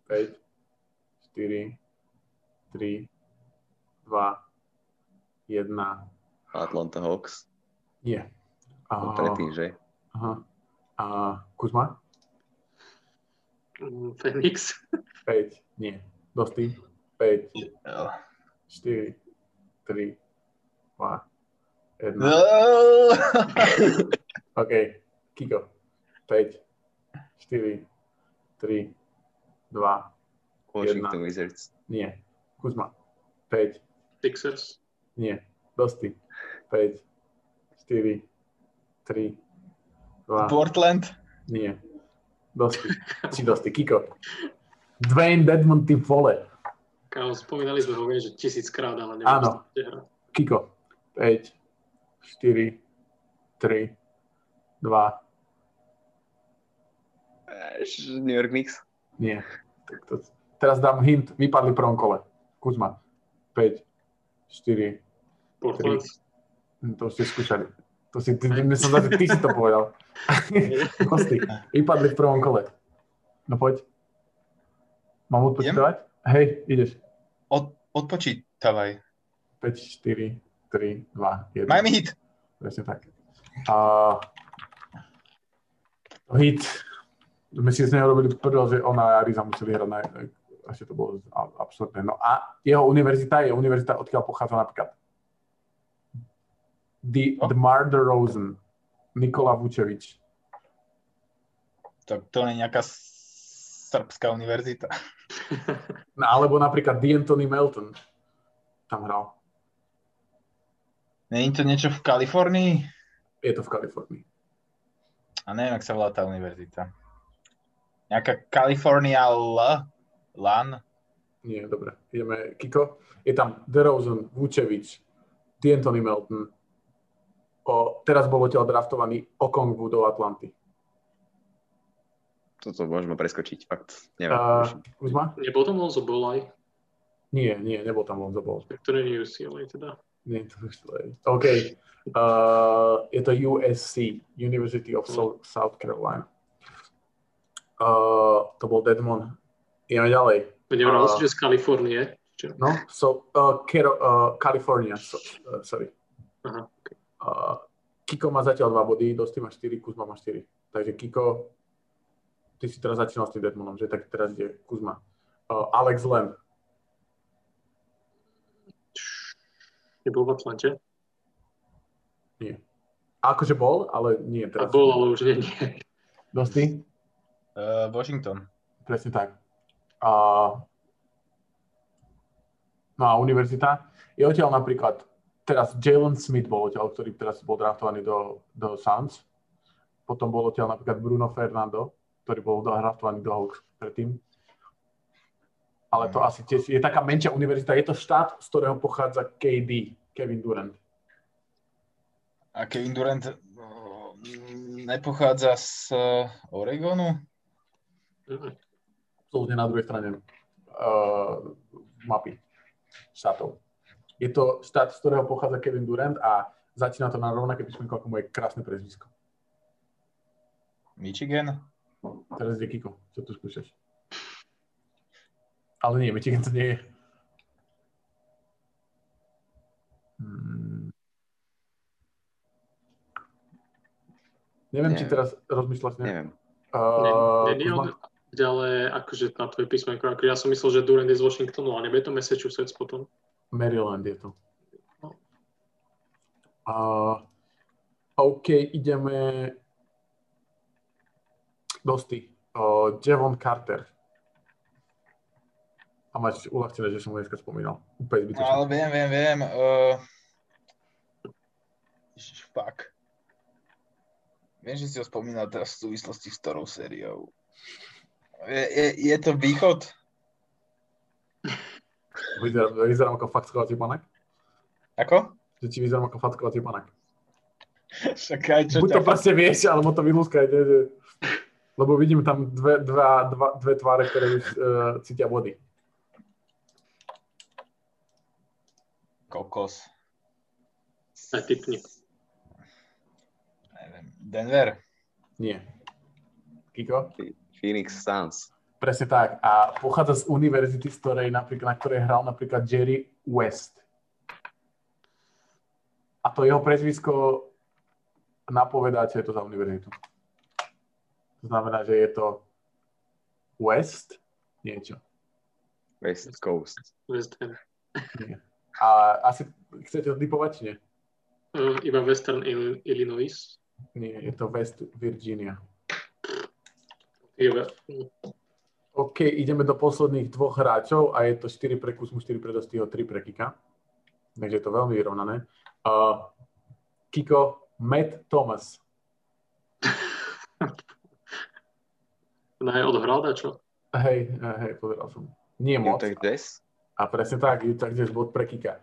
Speaker 1: 5, 4, 3, 2, 1,
Speaker 4: Atlanta Hawks.
Speaker 1: nie.
Speaker 4: No,
Speaker 1: A,
Speaker 4: predtým, že?
Speaker 1: aha. A Kuzma?
Speaker 2: Mm, Phoenix.
Speaker 1: 5. Nie. Dosti? 5,
Speaker 3: Jo.
Speaker 1: 4, 3, 2, 1.
Speaker 3: No.
Speaker 1: OK. Kiko. 5, 4, 3, 2,
Speaker 4: Washington Wizards.
Speaker 1: nie. Kuzma. 5,
Speaker 2: Sixers.
Speaker 1: Nie. Dosti? 5, 4, 3, 2,
Speaker 3: Portland.
Speaker 1: nie. Dosti. Si dosti. Kiko. Dwayne Dedmon, ty vole.
Speaker 2: Kámo, spomínali sme ho, viem, že tisíckrát, ale neviem,
Speaker 1: Áno. Kiko. 5, 4, 3, 2,
Speaker 4: Až New York Knicks.
Speaker 1: nie. Tak to, teraz dám hint. Vypadli v prvom kole. Kuzma. 5, 4,
Speaker 2: Portland.
Speaker 1: hm, to ste skúšali. To si, ty, ty, som zase, ty si to povedal. Dosti. Vypadli v prvom kole. No poď. Mám odpočítavať? Hej, ideš.
Speaker 3: Od, odpočítavaj.
Speaker 1: 5, 4, 3, 2, 1.
Speaker 3: Miami Heat.
Speaker 1: Presne tak. A hit. My si z neho robili prdel, že ona a Ariza museli hrať na... Asi to bolo absurdné. No a jeho univerzita je univerzita, odkiaľ pochádza napríklad The,
Speaker 3: No.
Speaker 1: the Marder Rosen, Nikola Vučevič.
Speaker 3: To, to nie je nejaká srbská univerzita.
Speaker 1: No, alebo napríklad The Anthony Melton tam hral.
Speaker 3: Není to niečo v Kalifornii?
Speaker 1: Je to v Kalifornii.
Speaker 3: A neviem, jak sa volá tá univerzita. Nejaká California L? LAN?
Speaker 1: Nie, dobre. Ideme. Kiko. Je tam DeRozan, Vučevič, D'Antoni Melton. O, teraz bol odtiaľ draftovaný Okongwu do Atlanty.
Speaker 4: Toto môžeme preskočiť, fakt. Neviem.
Speaker 1: Uh,
Speaker 4: Uh,
Speaker 1: Kuzma?
Speaker 2: Nebol tam Lonzo Bolaj,
Speaker 1: Nie, nie, nebol tam Lonzo Ball.
Speaker 2: to nie je UCLA teda.
Speaker 1: Nie, to je. OK. Uh, je to USC, University of South, South Carolina. Uh, to bol Dedmon. Ideme ďalej.
Speaker 2: Nevral
Speaker 1: A-
Speaker 2: si, že z Kalifornie. Čo?
Speaker 1: No, so, uh, Kero, uh, California, so, uh, sorry.
Speaker 2: Aha.
Speaker 1: Uh, Kiko má zatiaľ 2 body, Dosti má 4, Kuzma má 4. Takže Kiko, ty si teraz začínal s tým Deadmonom, že tak teraz ide Kuzma. Uh, Alex Len,
Speaker 2: Nebol v Atlante.
Speaker 1: nie. Akože bol, ale nie
Speaker 2: A
Speaker 1: teraz.
Speaker 2: bol, ale už nie. nie.
Speaker 1: Dosti?
Speaker 3: Uh, Washington.
Speaker 1: Presne tak. A, no a univerzita je odtiaľ napríklad, teraz Jalen Smith bol odtiaľ, ktorý teraz bol draftovaný do, do Suns. Potom bol odtiaľ napríklad Bruno Fernando, ktorý bol draftovaný do Hawks predtým. Ale to asi tiež je taká menšia univerzita. Je to štát, z ktorého pochádza KD, Kevin Durant.
Speaker 3: A Kevin Durant uh, nepochádza z uh, Oregonu?
Speaker 2: Mhm.
Speaker 1: absolútne na druhej strane uh, mapy štátov. Je to štát, z ktorého pochádza Kevin Durant a začína to na rovnaké písmenko ako moje krásne prezvisko.
Speaker 3: Michigan?
Speaker 1: Teraz ide Kiko, čo tu skúšaš? Ale nie, Michigan to nie je. Hmm. Neviem, či
Speaker 4: Neviem.
Speaker 1: teraz rozmýšľaš nejak.
Speaker 4: neviem.
Speaker 1: Uh,
Speaker 2: nie,
Speaker 1: Kuzma?
Speaker 2: on, ale akože na tvoje písmenko, ako ja som myslel, že Durant je z Washingtonu, a nebude to Massachusetts potom.
Speaker 1: Maryland je to. Uh, OK, ideme dosti. Uh, Javon Carter. A máš uľahčené, že som ho dneska spomínal. Úplne
Speaker 3: No,
Speaker 1: zbytočne.
Speaker 3: ale viem, viem, viem. Uh, ježiš, fuck. Viem, že si ho spomínal teraz v súvislosti s ktorou sériou. Je, je, je to východ?
Speaker 1: Vyzerám, vyzerám ako fackovací panak?
Speaker 3: Ako?
Speaker 1: Že ti vyzerám ako fackovací panak.
Speaker 3: Však aj čo
Speaker 1: Buď to proste vieš, alebo to vylúskajte, že... Lebo vidím tam dve, dva, dva, dve tváre, ktoré už uh, cítia vody.
Speaker 3: Kokos.
Speaker 2: Aj typni.
Speaker 3: Neviem. Denver.
Speaker 1: Nie. Kiko?
Speaker 4: Phoenix Suns.
Speaker 1: Presne tak. A pochádza z univerzity, z ktorej, napríklad, na ktorej hral napríklad Jerry West. A to jeho prezvisko napovedáte to za univerzitu. To znamená, že je to West niečo.
Speaker 4: West Coast.
Speaker 2: West Ham.
Speaker 1: Nie. A asi chcete to typovať, či nie?
Speaker 2: Uh, iba Western Il- Illinois.
Speaker 1: Nie, je to West Virginia.
Speaker 2: Iba,
Speaker 1: OK, ideme do posledných dvoch hráčov a je to 4 pre Kuzmu, 4 pre Dostyho, 3 pre Kika. Takže je to veľmi vyrovnané. Uh, Kiko, Matt Thomas.
Speaker 2: na je odohral dačo?
Speaker 1: Hej, hej, pozeral som. Nie moc.
Speaker 4: Utah Jazz.
Speaker 1: A presne tak, Utah Jazz bod pre Kika.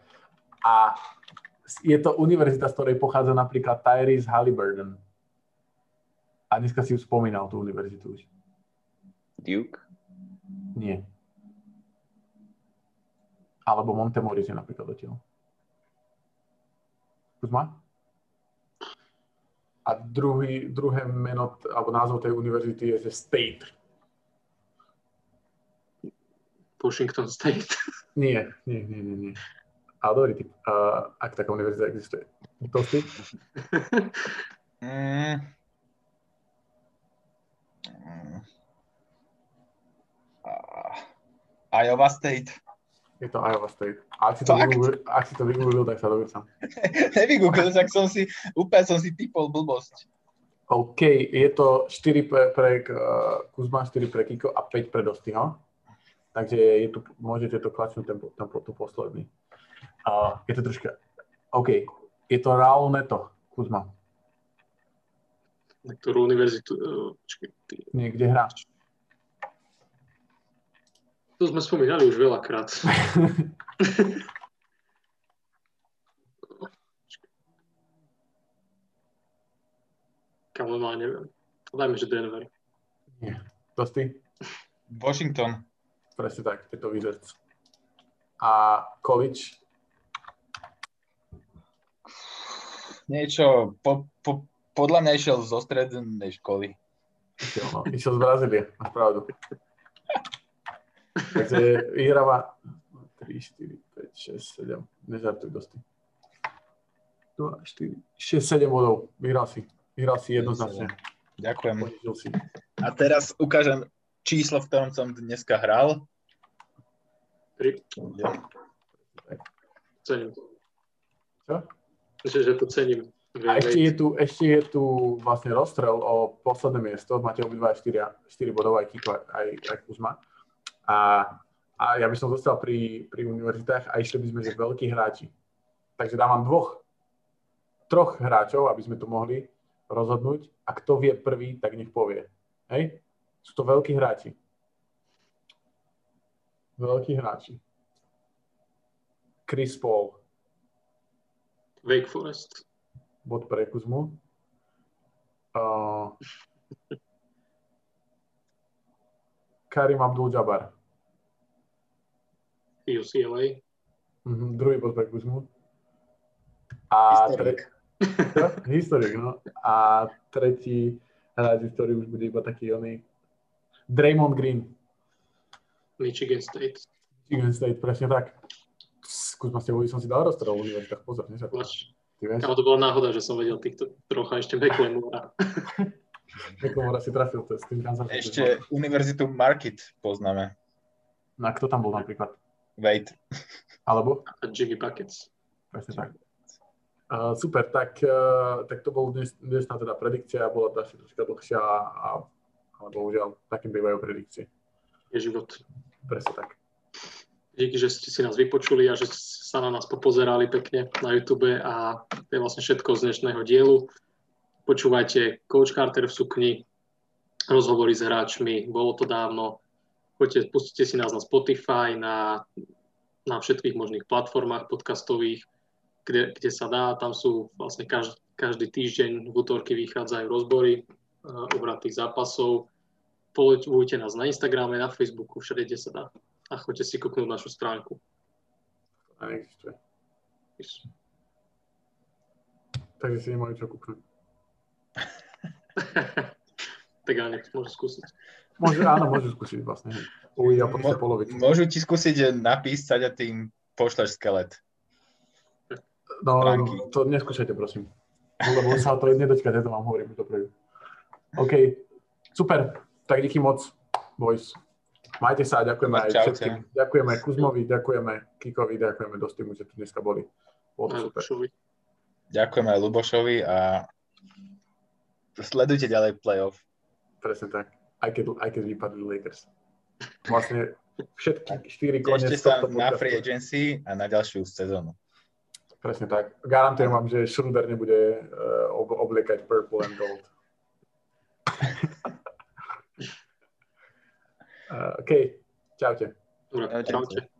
Speaker 1: A je to univerzita, z ktorej pochádza napríklad Tyrese Halliburton. A dneska si už spomínal tú univerzitu už.
Speaker 4: Duke.
Speaker 1: Nie. Alebo Montemoris je napríklad odtiaľ. Kuzma? A druhý, druhé meno, alebo názov tej univerzity je, že State.
Speaker 2: Washington State.
Speaker 1: Nie, nie, nie, nie, nie. Ale dobrý typ, uh, ak taká univerzita existuje. To si?
Speaker 3: Mm. Mm. Iowa State.
Speaker 1: Je to Iowa State. A ak si to, vygooglil, ak si to vygooglil, tak sa sám.
Speaker 3: Nevygooglil, tak som si, úplne som si typol blbosť.
Speaker 1: OK, je to 4 pre, pre uh, Kuzma, 4 pre Kiko a 5 pre Dostyho. Takže je tu, môžete to klačnúť ten, ten, ten posledný. Uh, je to troška... OK, je to Raul Neto, Kuzma.
Speaker 2: Na ktorú univerzitu? Uh, počkej, ty.
Speaker 1: Niekde hrá.
Speaker 2: To sme spomínali už veľakrát. Kam má, neviem. Dajme, že Denver.
Speaker 1: Nie. Dosty?
Speaker 3: Washington.
Speaker 1: Presne tak, je to Wizards. A college?
Speaker 3: Niečo, po, po, podľa mňa išiel zo strednej školy.
Speaker 1: Išiel, no. Išiel z Brazílie, máš pravdu. Takže vyhráva 3, 4, 5, 6, 7. Nežartuj dosti. 2, 4, 6, 7 bodov. Vyhral si. Vyhral si jednoznačne.
Speaker 3: Ďakujem.
Speaker 1: Si.
Speaker 3: A teraz ukážem číslo, v ktorom som dneska hral.
Speaker 2: Tri. Cením.
Speaker 1: Čo?
Speaker 2: Myslím, že to cením.
Speaker 1: A ešte je tu, ešte je tu vlastne rozstrel o posledné miesto. Máte obidva 4, 4 bodov, aj Kiko, aj, aj Kuzma. A, a ja by som zostal pri, pri univerzitách a išli by sme, že veľkí hráči. Takže dávam dvoch, troch hráčov, aby sme to mohli rozhodnúť. A kto vie prvý, tak nech povie. Hej? Sú to veľkí hráči. Veľkí hráči. Chris Paul,
Speaker 2: Wake Forest.
Speaker 1: bod pre Kuzmu. Uh, Karim Abdul-Jabbar,
Speaker 2: UCLA.
Speaker 1: mhm, druhý bod pre Kuzmu. A
Speaker 3: Historik.
Speaker 1: tre-? Historik, no. A tretí hráč, ktorý už bude iba taký oný. Draymond Green,
Speaker 2: Michigan State.
Speaker 1: Michigan State, presne tak. Kuzma, s tebou som si dal rozstrel v univerzitách, pozor, vieš,
Speaker 2: Kámo, to bola náhoda, že som vedel týchto trocha ešte McLemora.
Speaker 1: Nekomora si trafil to s tým Kansas. City.
Speaker 3: Ešte univerzitu Market poznáme.
Speaker 1: No a kto tam bol napríklad?
Speaker 3: Wait.
Speaker 1: Alebo?
Speaker 2: A Jimmy Buckets.
Speaker 1: Presne tak. Uh, super, tak, uh, tak to bol dnes, dnesná teda predikcia, bola to asi troška dlhšia, a, ale bohužiaľ, takým bývajú predikcie.
Speaker 2: Je život.
Speaker 1: Presne tak.
Speaker 2: Díky, že ste si nás vypočuli a že sa na nás popozerali pekne na YouTube a to je vlastne všetko z dnešného dielu. Počúvajte Coach Carter v sukni, rozhovory s hráčmi, bolo to dávno. Poďte, pustite si nás na Spotify, na, na všetkých možných platformách podcastových, kde, kde sa dá. Tam sú vlastne každý, každý týždeň v útorky vychádzajú rozbory uh, obratých zápasov. Poľujte nás na Instagrame, na Facebooku, všade, kde sa dá a choďte si kúknúť našu stránku.
Speaker 1: A neexistuje. Takže si nemajú čo kúknuť.
Speaker 2: tak ale nech môžu skúsiť.
Speaker 1: Môže, áno, môžu skúsiť vlastne. Uvidia po
Speaker 3: Mo-
Speaker 1: polovicu.
Speaker 3: Môžu ti skúsiť napísať a tým pošleš skelet.
Speaker 1: No,
Speaker 3: stránky.
Speaker 1: to neskúšajte, prosím. lebo sa to nedočkať, ja to vám hovorím dopredu. OK, super, tak díky moc, boys. Majte sa a ďakujeme aj
Speaker 3: Čaute.
Speaker 1: všetkým. Ďakujeme Kuzmovi, ďakujeme Kikovi, ďakujeme Dostimu, že tu dneska boli. Bolo to super.
Speaker 2: Lukášovi.
Speaker 3: Ďakujem aj Lubošovi a sledujte ďalej playoff.
Speaker 1: Presne tak. Aj keď, aj keď vypadli Lakers. Vlastne všetky štyri koniec
Speaker 3: Ešte sa na free agency a na ďalšiu sezónu.
Speaker 1: Presne tak. Garantujem vám, že Schroeder nebude uh, ob- obliekať purple and gold. uh, OK, čaute.
Speaker 2: Dobre,
Speaker 3: Čaute.
Speaker 2: čaute.